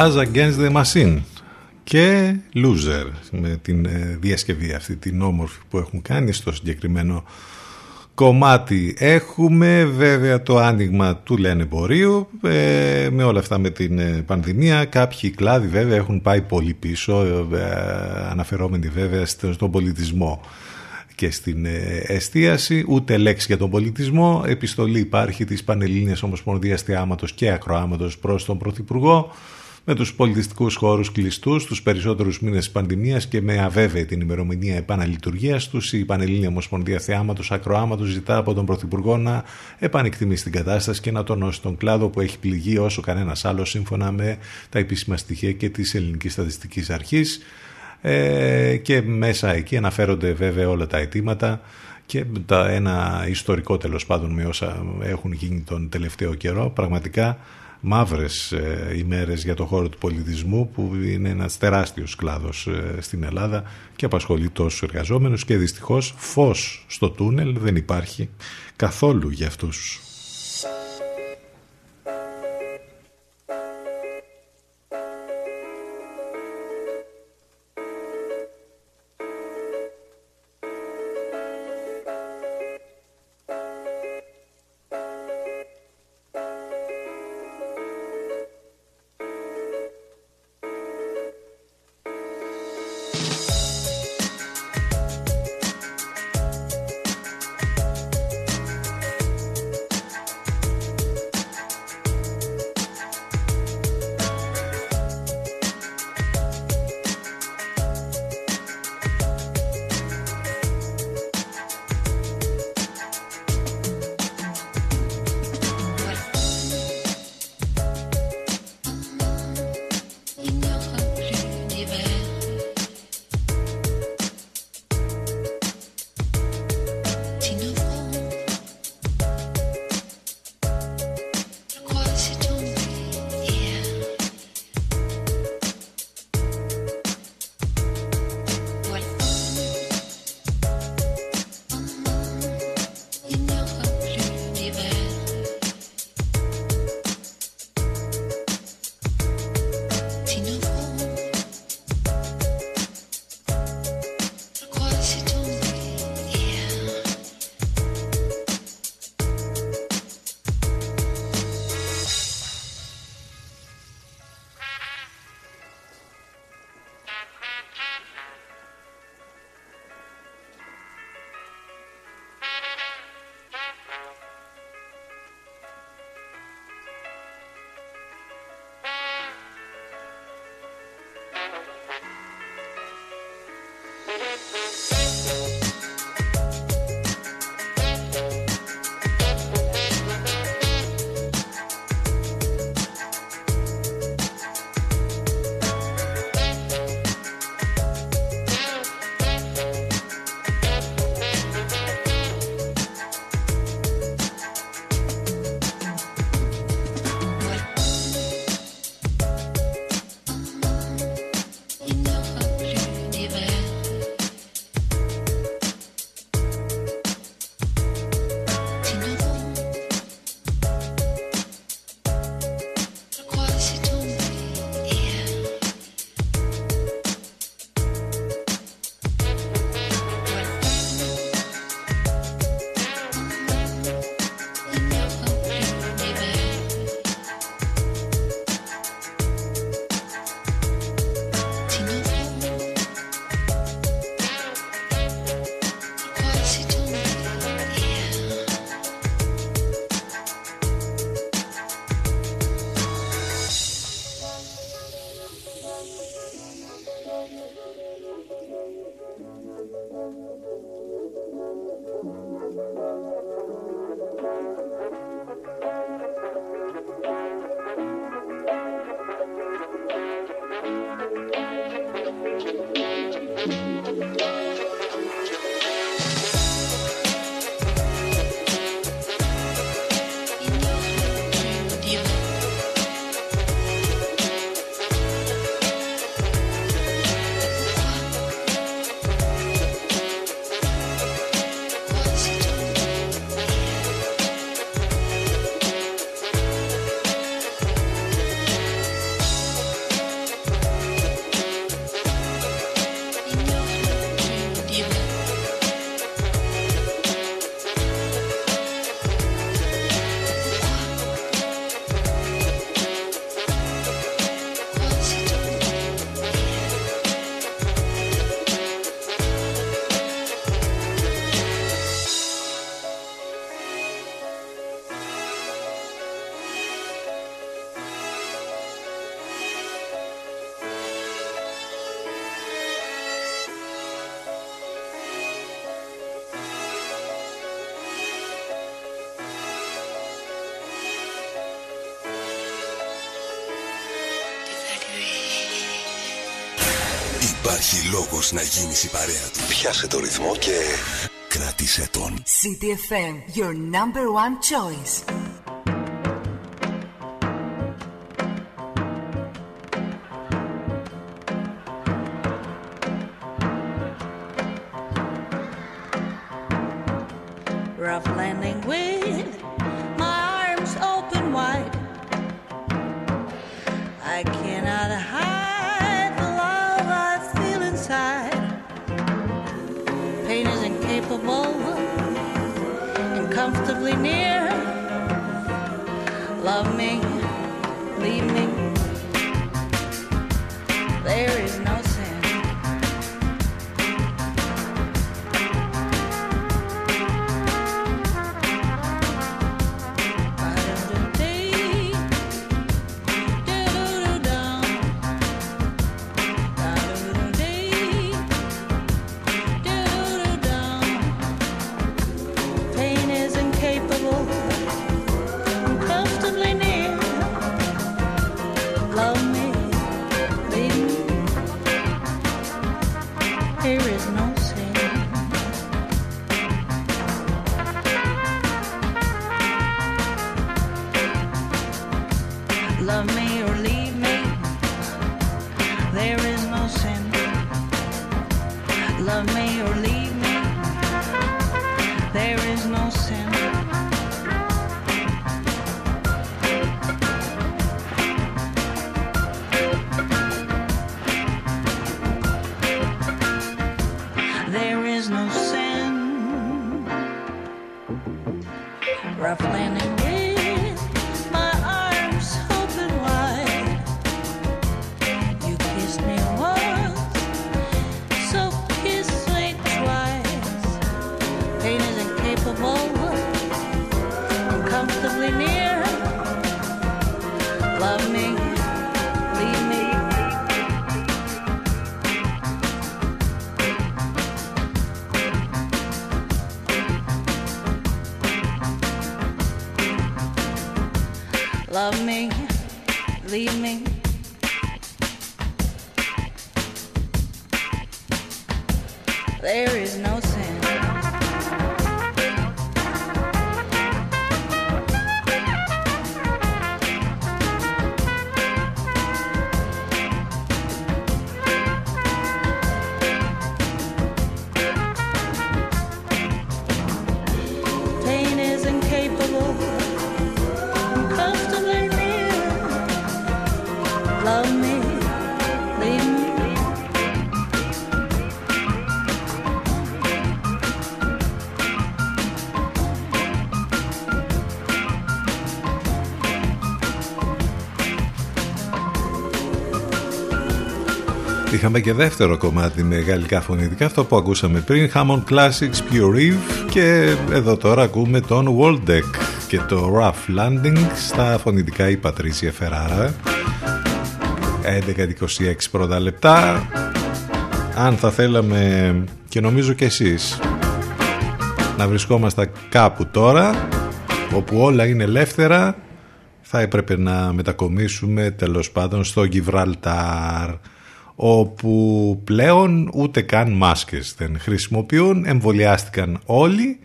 Jazz Against the Machine και Loser με την ε, διασκευή αυτή την όμορφη που έχουν κάνει στο συγκεκριμένο κομμάτι. Έχουμε βέβαια το άνοιγμα του λένε εμπορίου ε, με όλα αυτά με την ε, πανδημία. Κάποιοι κλάδοι βέβαια έχουν πάει πολύ πίσω ε, αναφερόμενοι βέβαια στο- στον πολιτισμό και στην ε, εστίαση, ούτε λέξη για τον πολιτισμό. Επιστολή υπάρχει της Πανελλήνιας Ομοσπονδίας Θεάματος και Ακροάματος προς τον Πρωθυπουργό με τους πολιτιστικούς χώρους κλειστούς τους περισσότερους μήνες της πανδημίας και με αβέβαιη την ημερομηνία επαναλειτουργίας τους. Η Πανελλήνια Ομοσπονδία Θεάματος Ακροάματος ζητά από τον Πρωθυπουργό να επανεκτιμήσει την κατάσταση και να τονώσει τον κλάδο που έχει πληγεί όσο κανένας άλλος σύμφωνα με τα επίσημα στοιχεία και της Ελληνικής Στατιστικής Αρχής ε, και μέσα εκεί αναφέρονται βέβαια όλα τα αιτήματα και τα, ένα ιστορικό τέλος πάντων με όσα έχουν γίνει τον τελευταίο καιρό πραγματικά μαύρες ε, ημέρες για το χώρο του πολιτισμού που είναι ένας τεράστιος κλάδος ε, στην Ελλάδα και απασχολεί τόσους εργαζόμενους και δυστυχώς φως στο τούνελ δεν υπάρχει καθόλου για αυτούς. Υπάρχει λόγος να γίνεις η παρέα του. Πιάσε το ρυθμό και κράτησε τον. CTFM, your number one choice. Είχαμε και δεύτερο κομμάτι με γαλλικά φωνητικά, αυτό που ακούσαμε πριν, Hammond Classics Pure Eve και εδώ τώρα ακούμε τον Waldeck και το Rough Landing στα φωνητικά η Πατρίσια Φεράρα. 11-26 πρώτα λεπτά. Αν θα θέλαμε και νομίζω και εσείς να βρισκόμαστε κάπου τώρα όπου όλα είναι ελεύθερα θα έπρεπε να μετακομίσουμε τέλος πάντων στο Γιβραλτάρ όπου πλέον ούτε καν μάσκες δεν χρησιμοποιούν, εμβολιάστηκαν όλοι.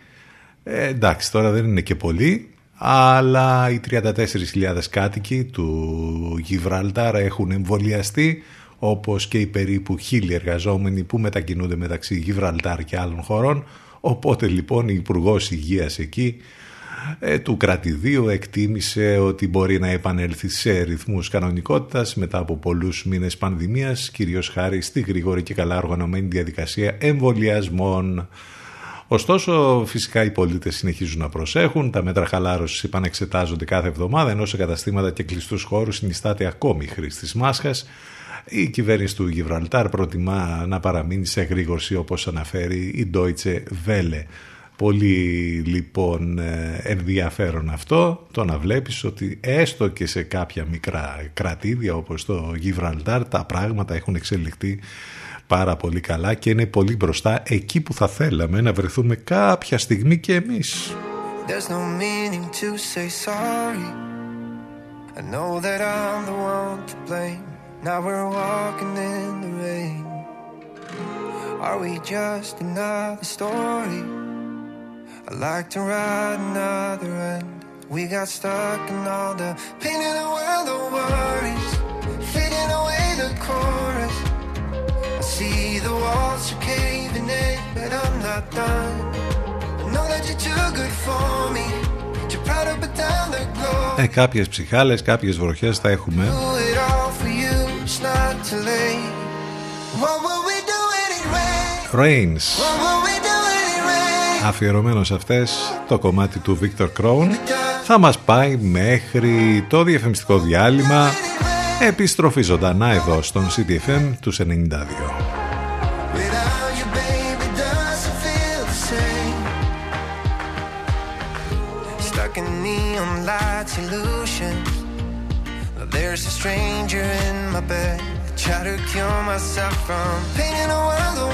Ε, εντάξει, τώρα δεν είναι και πολλοί, αλλά οι 34.000 κάτοικοι του Γιβραλτάρ έχουν εμβολιαστεί, όπως και οι περίπου χίλιοι εργαζόμενοι που μετακινούνται μεταξύ Γιβραλτάρ και άλλων χωρών. Οπότε λοιπόν η υπουργός Υγείας εκεί ε, του κρατηδίου εκτίμησε ότι μπορεί να επανέλθει σε ρυθμούς κανονικότητας μετά από πολλούς μήνες πανδημίας, κυρίως χάρη στη γρήγορη και καλά οργανωμένη διαδικασία εμβολιασμών. Ωστόσο, φυσικά οι πολίτες συνεχίζουν να προσέχουν. Τα μέτρα χαλάρωσης επανεξετάζονται κάθε εβδομάδα, ενώ σε καταστήματα και κλειστούς χώρους συνιστάται ακόμη η χρήση της μάσχα. Η κυβέρνηση του Γιβραλτάρ προτιμά να παραμείνει σε γρήγορση όπως αναφέρει η Deutsche Welle. Πολύ λοιπόν ε, ενδιαφέρον αυτό το να βλέπεις ότι έστω και σε κάποια μικρά κρατήδια όπως το Γιβραλτάρ τα πράγματα έχουν εξελιχθεί πάρα πολύ καλά και είναι πολύ μπροστά εκεί που θα θέλαμε να βρεθούμε κάποια στιγμή και εμείς. There's no meaning to say sorry. I know that I'm the one to blame. Now we're walking in the rain. Are we just another story? I like to write another end. We got stuck in all the pain in the world of worries, fading away the chorus. I see the walls are caving in, but I'm not done. I know that you're too good for me. You're proud to put down the glory. Ε, κάποιες ψυχάλες, κάποιες βροχές θα έχουμε. Do it all for you, it's not too late. What will we do when it rains? Rains. What will we do αφιερωμένο σε αυτές το κομμάτι του Victor Crown θα μας πάει μέχρι το διαφημιστικό διάλειμμα επιστροφή ζωντανά εδώ στον CDFM τους 92. There's a stranger in my bed. Try to kill myself from painting a world of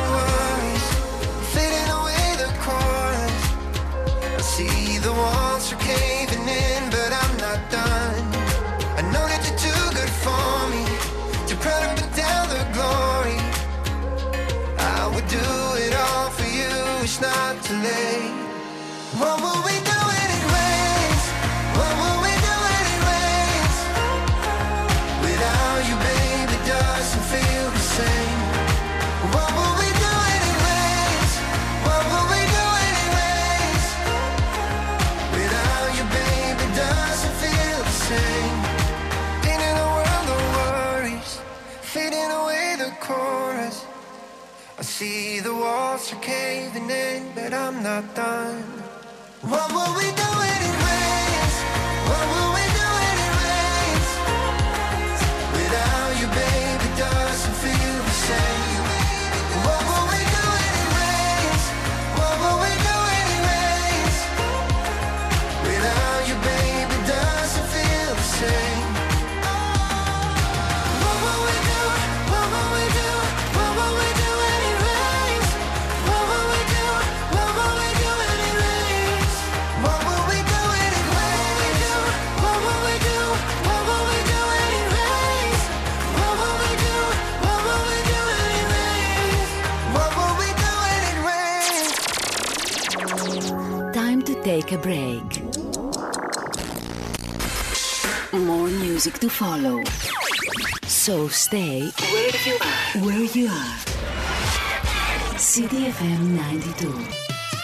see the walls are caving in, but I'm not done. I know that you're too good for me, too proud to put down the glory. I would do it all for you, it's not too late. chorus. I see the walls are caving in, but I'm not done. What will we do when it rains? What will we take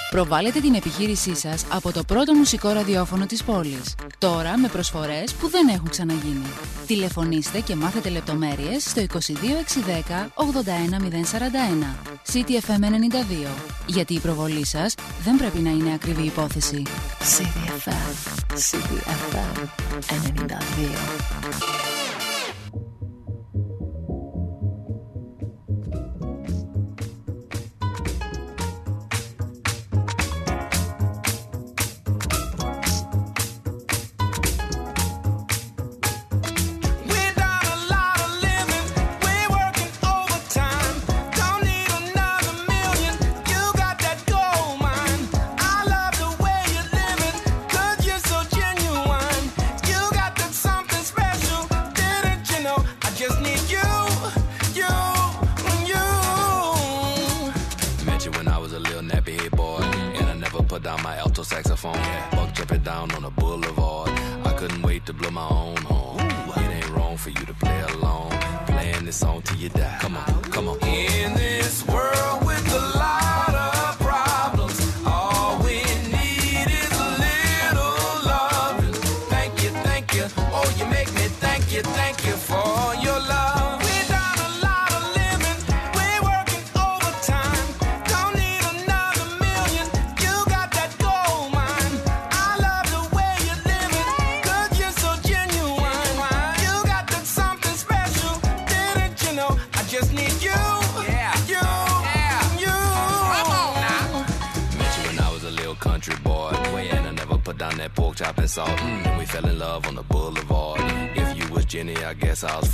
Προβάλετε την επιχείρησή σας από το πρώτο μουσικό ραδιόφωνο της πόλης. Τώρα με προσφορές που δεν έχουν ξαναγίνει. Τηλεφωνήστε και μάθετε λεπτομέρειες στο 22610 81041. CTFM 92 γιατί η προβολή σας δεν πρέπει να είναι ακριβή υπόθεση. CDFM, CDFM 92. that's all.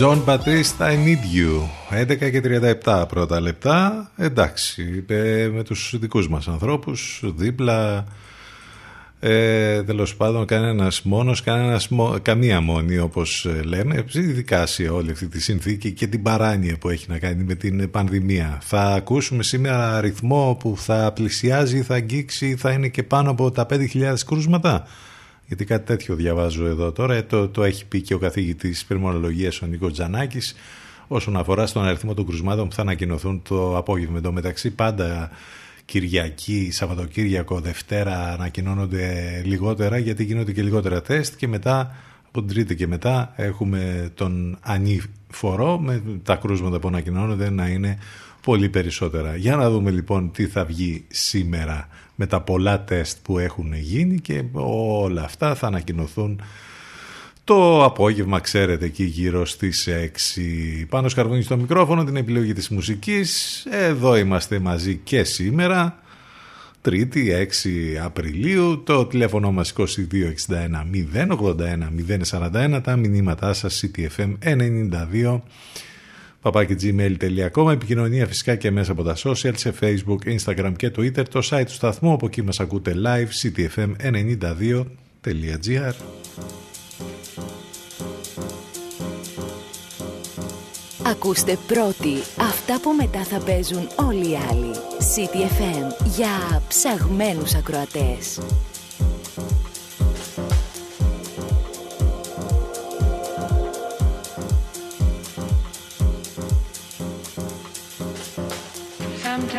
John Baptiste, I need you. 11 και 37 πρώτα λεπτά. Εντάξει, ε, με τους δικούς μας ανθρώπους δίπλα. Ε, Τέλος πάντων, κανένας μόνος, καμία μόνη, όπως λέμε, ειδικά σε όλη αυτή τη συνθήκη και την παράνοια που έχει να κάνει με την πανδημία. Θα ακούσουμε σήμερα αριθμό που θα πλησιάζει, θα αγγίξει, θα είναι και πάνω από τα 5.000 κρούσματα γιατί κάτι τέτοιο διαβάζω εδώ τώρα, ε, το, το έχει πει και ο καθηγητής πυρμονολογίας ο Νίκος Τζανάκης όσον αφορά στον αριθμό των κρουσμάτων που θα ανακοινωθούν το απόγευμα. Εν μεταξύ πάντα Κυριακή, Σαββατοκύριακο, Δευτέρα ανακοινώνονται λιγότερα γιατί γίνονται και λιγότερα τεστ και μετά από την Τρίτη και μετά έχουμε τον ανήφορο με τα κρούσματα που ανακοινώνονται να είναι πολύ περισσότερα. Για να δούμε λοιπόν τι θα βγει σήμερα με τα πολλά τεστ που έχουν γίνει και όλα αυτά θα ανακοινωθούν το απόγευμα ξέρετε εκεί γύρω στις 6 πάνω σκαρβούνι στο μικρόφωνο την επιλογή της μουσικής. Εδώ είμαστε μαζί και σήμερα Τρίτη 6 Απριλίου. Το τηλέφωνο μας 2261 081 041 τα μηνύματά σας CTFM 92 papakigmail.com Επικοινωνία φυσικά και μέσα από τα social σε facebook, instagram και twitter το site του σταθμού από εκεί μας ακούτε live ctfm92.gr Ακούστε πρώτοι αυτά που μετά θα παίζουν όλοι οι άλλοι. CTFM για ψαγμένους ακροατές.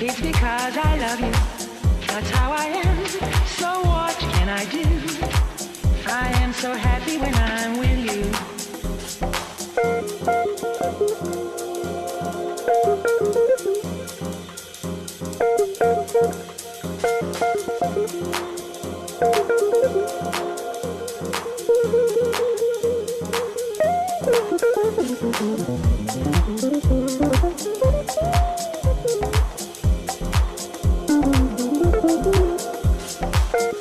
it's because I love you. That's how I am. So what can I do? I am so happy when I'm with you.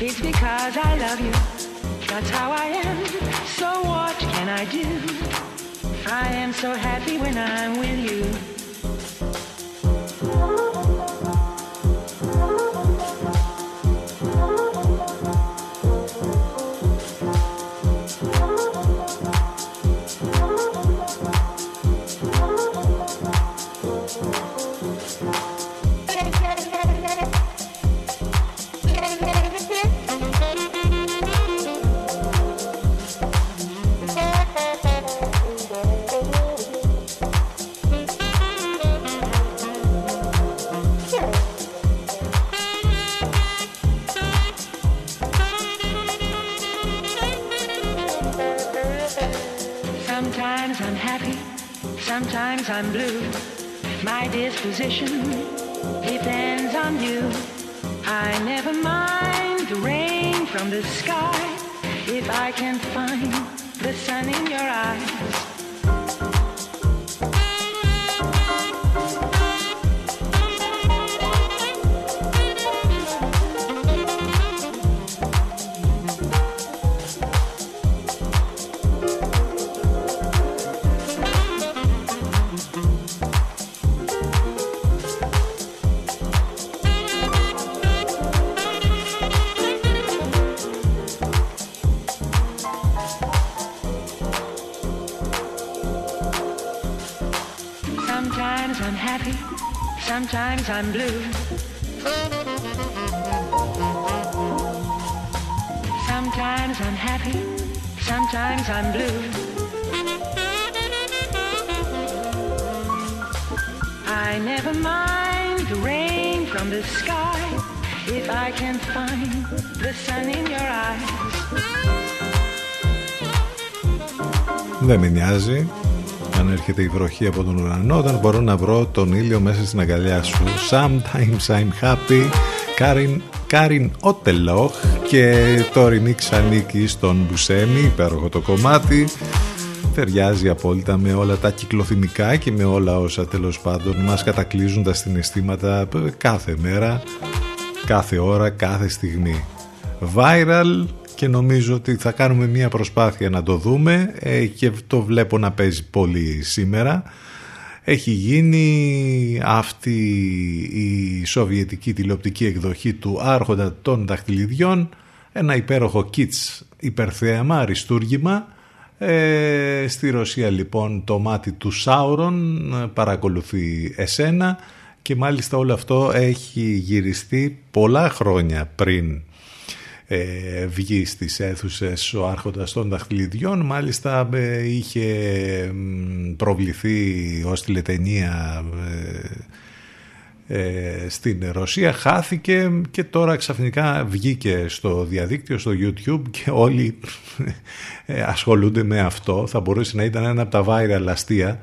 it's because I love you. That's how I am. So what can I do? I am so happy when I'm with you. I'm blue. Sometimes I'm happy. Sometimes I'm blue. I never mind the rain from the sky if I can find the sun in your eyes. Δεν με νοιάζει αν έρχεται η βροχή από τον ουρανό όταν μπορώ να βρω τον ήλιο μέσα στην αγκαλιά σου. Sometimes I'm happy. Κάριν, Κάριν Ότελοχ και το remix ανήκει στον Μπουσέμι, υπέροχο το κομμάτι. Ταιριάζει απόλυτα με όλα τα κυκλοθυμικά και με όλα όσα τέλος πάντων μας κατακλύζουν τα συναισθήματα κάθε μέρα, κάθε ώρα, κάθε στιγμή. Viral και νομίζω ότι θα κάνουμε μια προσπάθεια να το δούμε ε, και το βλέπω να παίζει πολύ σήμερα. Έχει γίνει αυτή η σοβιετική τηλεοπτική εκδοχή του Άρχοντα των Δαχτυλιδιών. Ένα υπέροχο kits υπερθέαμα, αριστούργημα. Ε, στη Ρωσία λοιπόν το μάτι του Σάουρον παρακολουθεί εσένα. Και μάλιστα όλο αυτό έχει γυριστεί πολλά χρόνια πριν ε, βγει στις αίθουσες ο άρχοντας των δαχτυλιδιών. Μάλιστα ε, είχε μ, προβληθεί ως τηλετενία ε, ε, στην Ρωσία. Χάθηκε και τώρα ξαφνικά βγήκε στο διαδίκτυο, στο YouTube και όλοι ε, ασχολούνται με αυτό. Θα μπορούσε να ήταν ένα από τα viral αστεία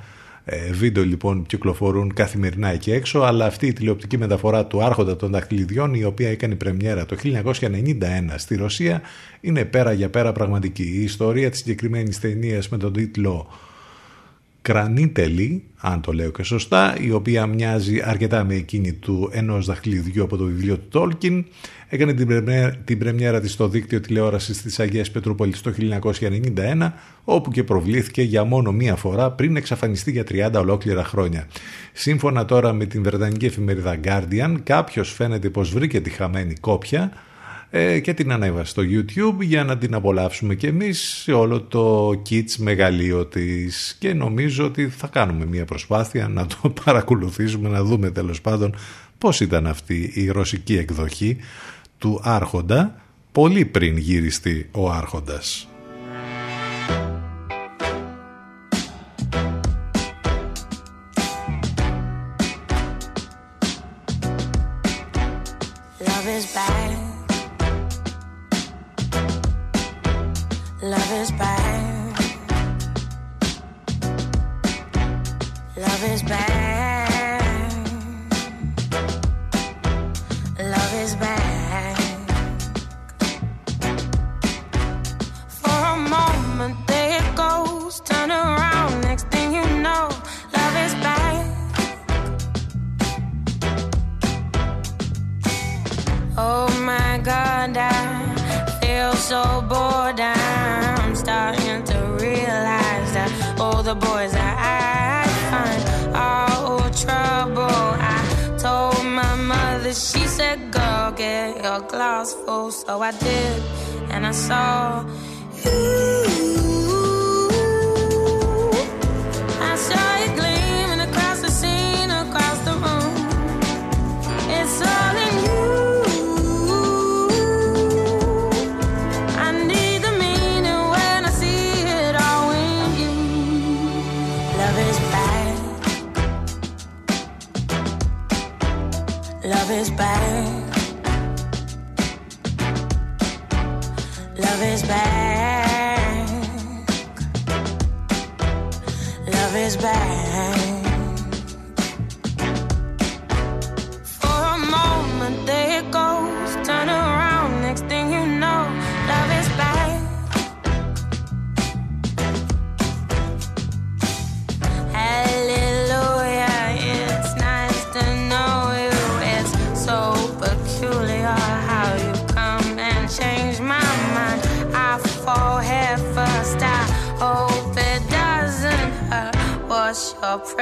ε, βίντεο λοιπόν κυκλοφορούν καθημερινά εκεί έξω, αλλά αυτή η τηλεοπτική μεταφορά του Άρχοντα των Δαχτυλιδιών, η οποία έκανε πρεμιέρα το 1991 στη Ρωσία, είναι πέρα για πέρα πραγματική. Η ιστορία της συγκεκριμένης ταινίας με τον τίτλο Κρανίτελη, αν το λέω και σωστά, η οποία μοιάζει αρκετά με εκείνη του ενός δαχτυλιδιού από το βιβλίο του Τόλκιν, έκανε την πρεμιέρα, την πρεμιέρα της στο δίκτυο τηλεόρασης της Αγίας Πετρούπολης το 1991, όπου και προβλήθηκε για μόνο μία φορά πριν εξαφανιστεί για 30 ολόκληρα χρόνια. Σύμφωνα τώρα με την Βρετανική εφημερίδα Guardian, κάποιος φαίνεται πως βρήκε τη χαμένη κόπια, ε, και την ανέβασε στο YouTube για να την απολαύσουμε και εμείς σε όλο το kits μεγαλείο της και νομίζω ότι θα κάνουμε μια προσπάθεια να το παρακολουθήσουμε να δούμε τέλος πάντων πώς ήταν αυτή η ρωσική εκδοχή του Άρχοντα πολύ πριν γυριστεί ο Άρχοντας.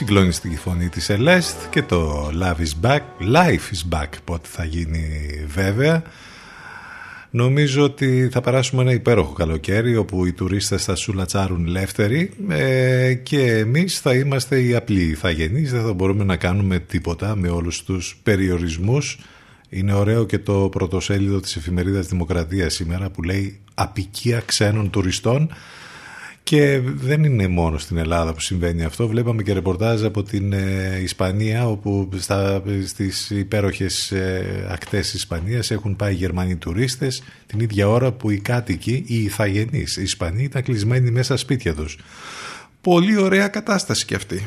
Συγκλονιστική φωνή της Ελέστ και το Love is Back, Life is Back πότε θα γίνει βέβαια. Νομίζω ότι θα περάσουμε ένα υπέροχο καλοκαίρι όπου οι τουρίστες θα σουλατσάρουν ελεύθεροι ε, και εμείς θα είμαστε οι απλοί ηθαγενείς, δεν θα μπορούμε να κάνουμε τίποτα με όλους τους περιορισμούς. Είναι ωραίο και το πρωτοσέλιδο της εφημερίδας Δημοκρατίας σήμερα που λέει «Απικία ξένων τουριστών» Και δεν είναι μόνο στην Ελλάδα που συμβαίνει αυτό. Βλέπαμε και ρεπορτάζ από την ε, Ισπανία όπου στα, στις υπέροχες ε, ακτές της Ισπανίας έχουν πάει Γερμανοί τουρίστες την ίδια ώρα που οι κάτοικοι, οι ηθαγενείς, οι Ισπανοί ήταν κλεισμένοι μέσα σπίτια τους. Πολύ ωραία κατάσταση και αυτή.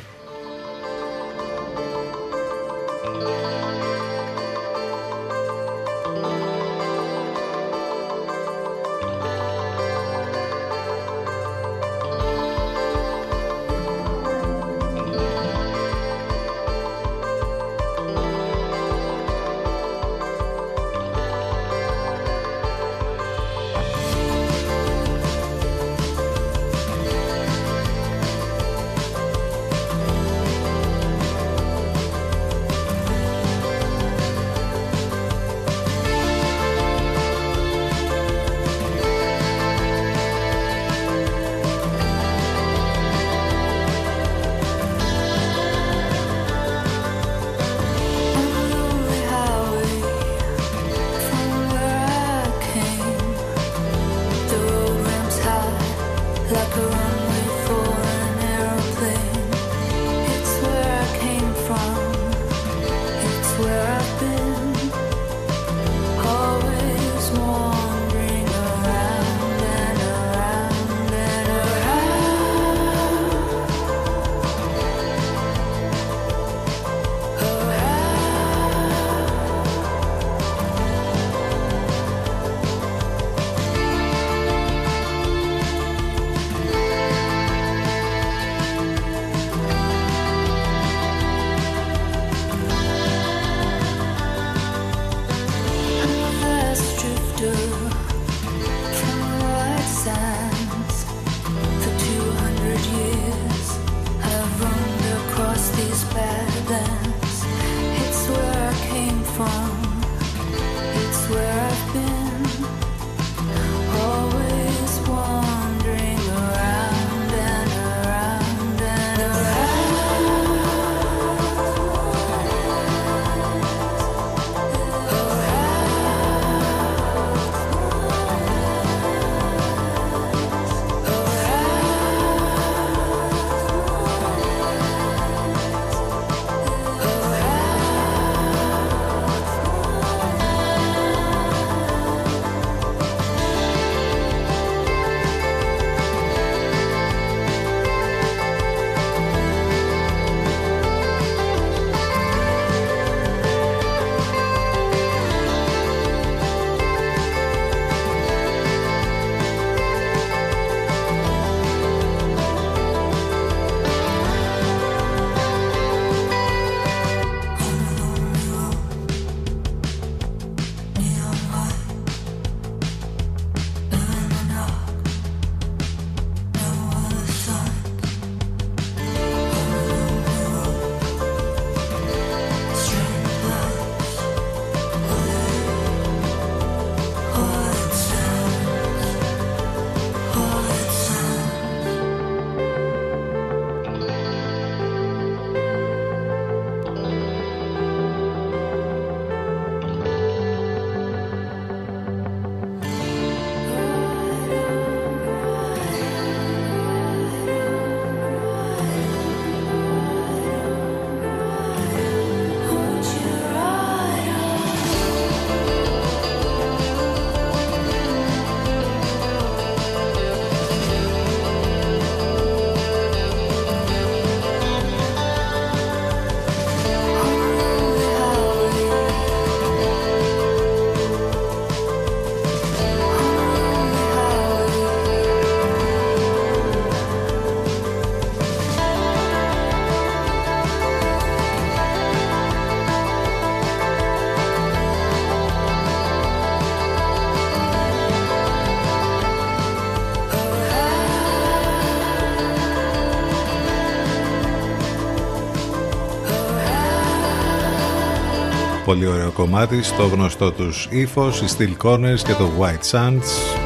Πολύ ωραίο κομμάτι στο γνωστό τους ύφος, οι Steel Corners και το White Sands.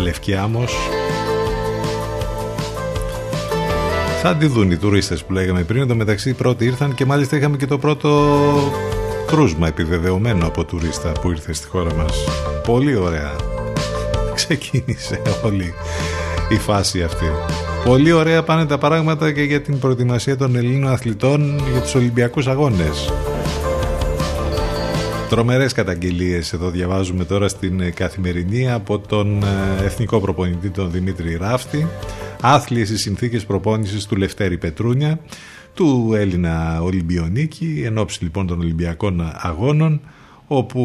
Λευκή άμμος. Θα αντιδούν οι τουρίστες που λέγαμε πριν. Εν τω μεταξύ οι πρώτοι ήρθαν και μάλιστα είχαμε και το πρώτο κρούσμα επιβεβαιωμένο από τουρίστα που ήρθε στη χώρα μας. Πολύ ωραία. Ξεκίνησε όλη η φάση αυτή. Πολύ ωραία πάνε τα πράγματα και για την προετοιμασία των Ελλήνων αθλητών για τους Ολυμπιακούς Αγώνες. Τρομερές καταγγελίες εδώ διαβάζουμε τώρα στην καθημερινή από τον ε, εθνικό προπονητή τον Δημήτρη Ράφτη άθλιες οι συνθήκες προπόνησης του Λευτέρη Πετρούνια του Έλληνα Ολυμπιονίκη εν ώψη λοιπόν των Ολυμπιακών Αγώνων όπου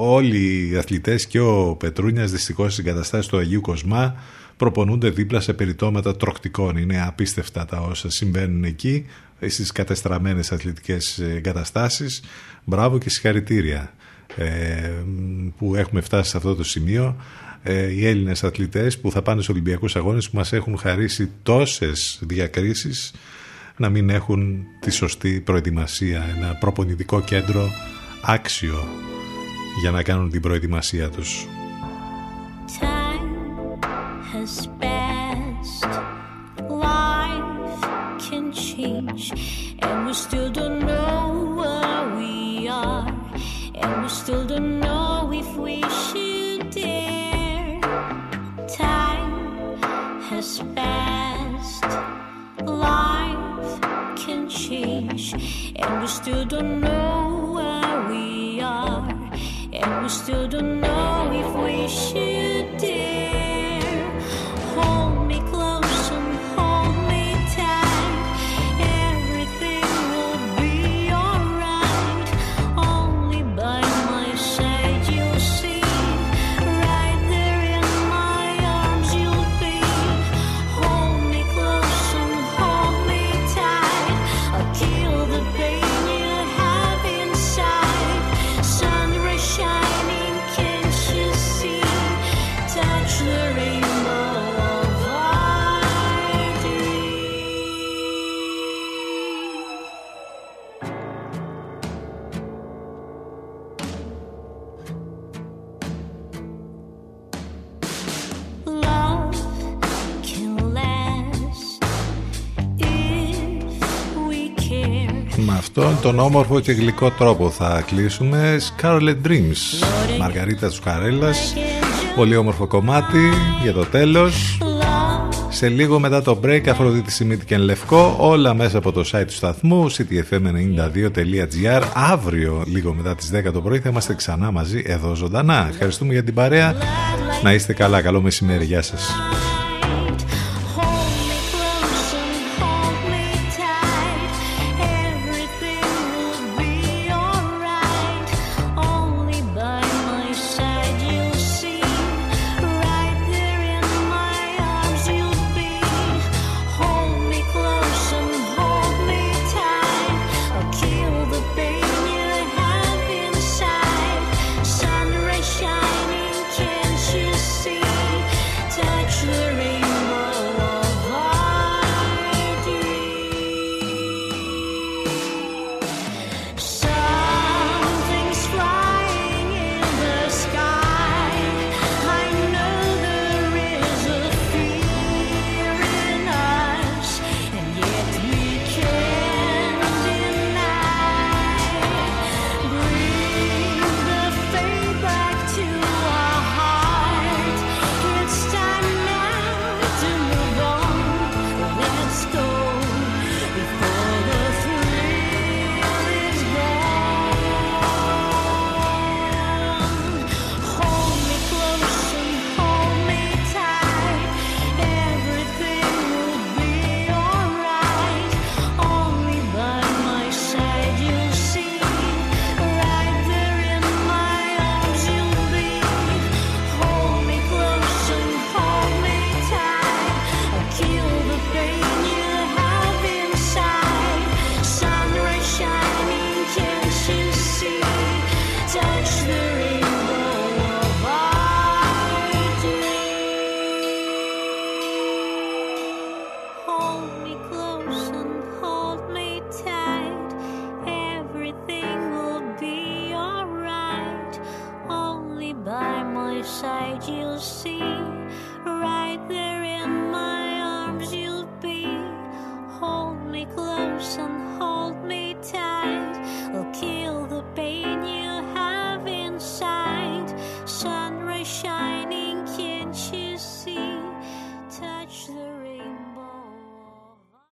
όλοι οι αθλητές και ο Πετρούνιας δυστυχώς στις εγκαταστάσεις του Αγίου Κοσμά προπονούνται δίπλα σε περιτώματα τροκτικών. Είναι απίστευτα τα όσα συμβαίνουν εκεί στις κατεστραμμένες αθλητικές εγκαταστάσεις. Μπράβο και συγχαρητήρια ε, που έχουμε φτάσει σε αυτό το σημείο. Ε, οι Έλληνες αθλητές που θα πάνε στους Ολυμπιακούς Αγώνες που μας έχουν χαρίσει τόσες διακρίσεις να μην έχουν τη σωστή προετοιμασία, ένα προπονητικό κέντρο άξιο για να κάνουν την προετοιμασία τους. has change, and we still don't know where we are, and we still don't know if we should dare. Time has passed. Life can change, and we still don't know where we are, and we still don't know if we should τον όμορφο και γλυκό τρόπο θα κλείσουμε. Scarlet Dreams Μαργαρίτα Τσουκαρέλας Πολύ όμορφο κομμάτι για το τέλος. Σε λίγο μετά το break Αφροδίτη Σιμίτη και Λευκό Όλα μέσα από το site του σταθμού ctfm92.gr Αύριο λίγο μετά τις 10 το πρωί Θα είμαστε ξανά μαζί εδώ ζωντανά. Ευχαριστούμε για την παρέα. Να είστε καλά, καλό μεσημέρι, γεια σας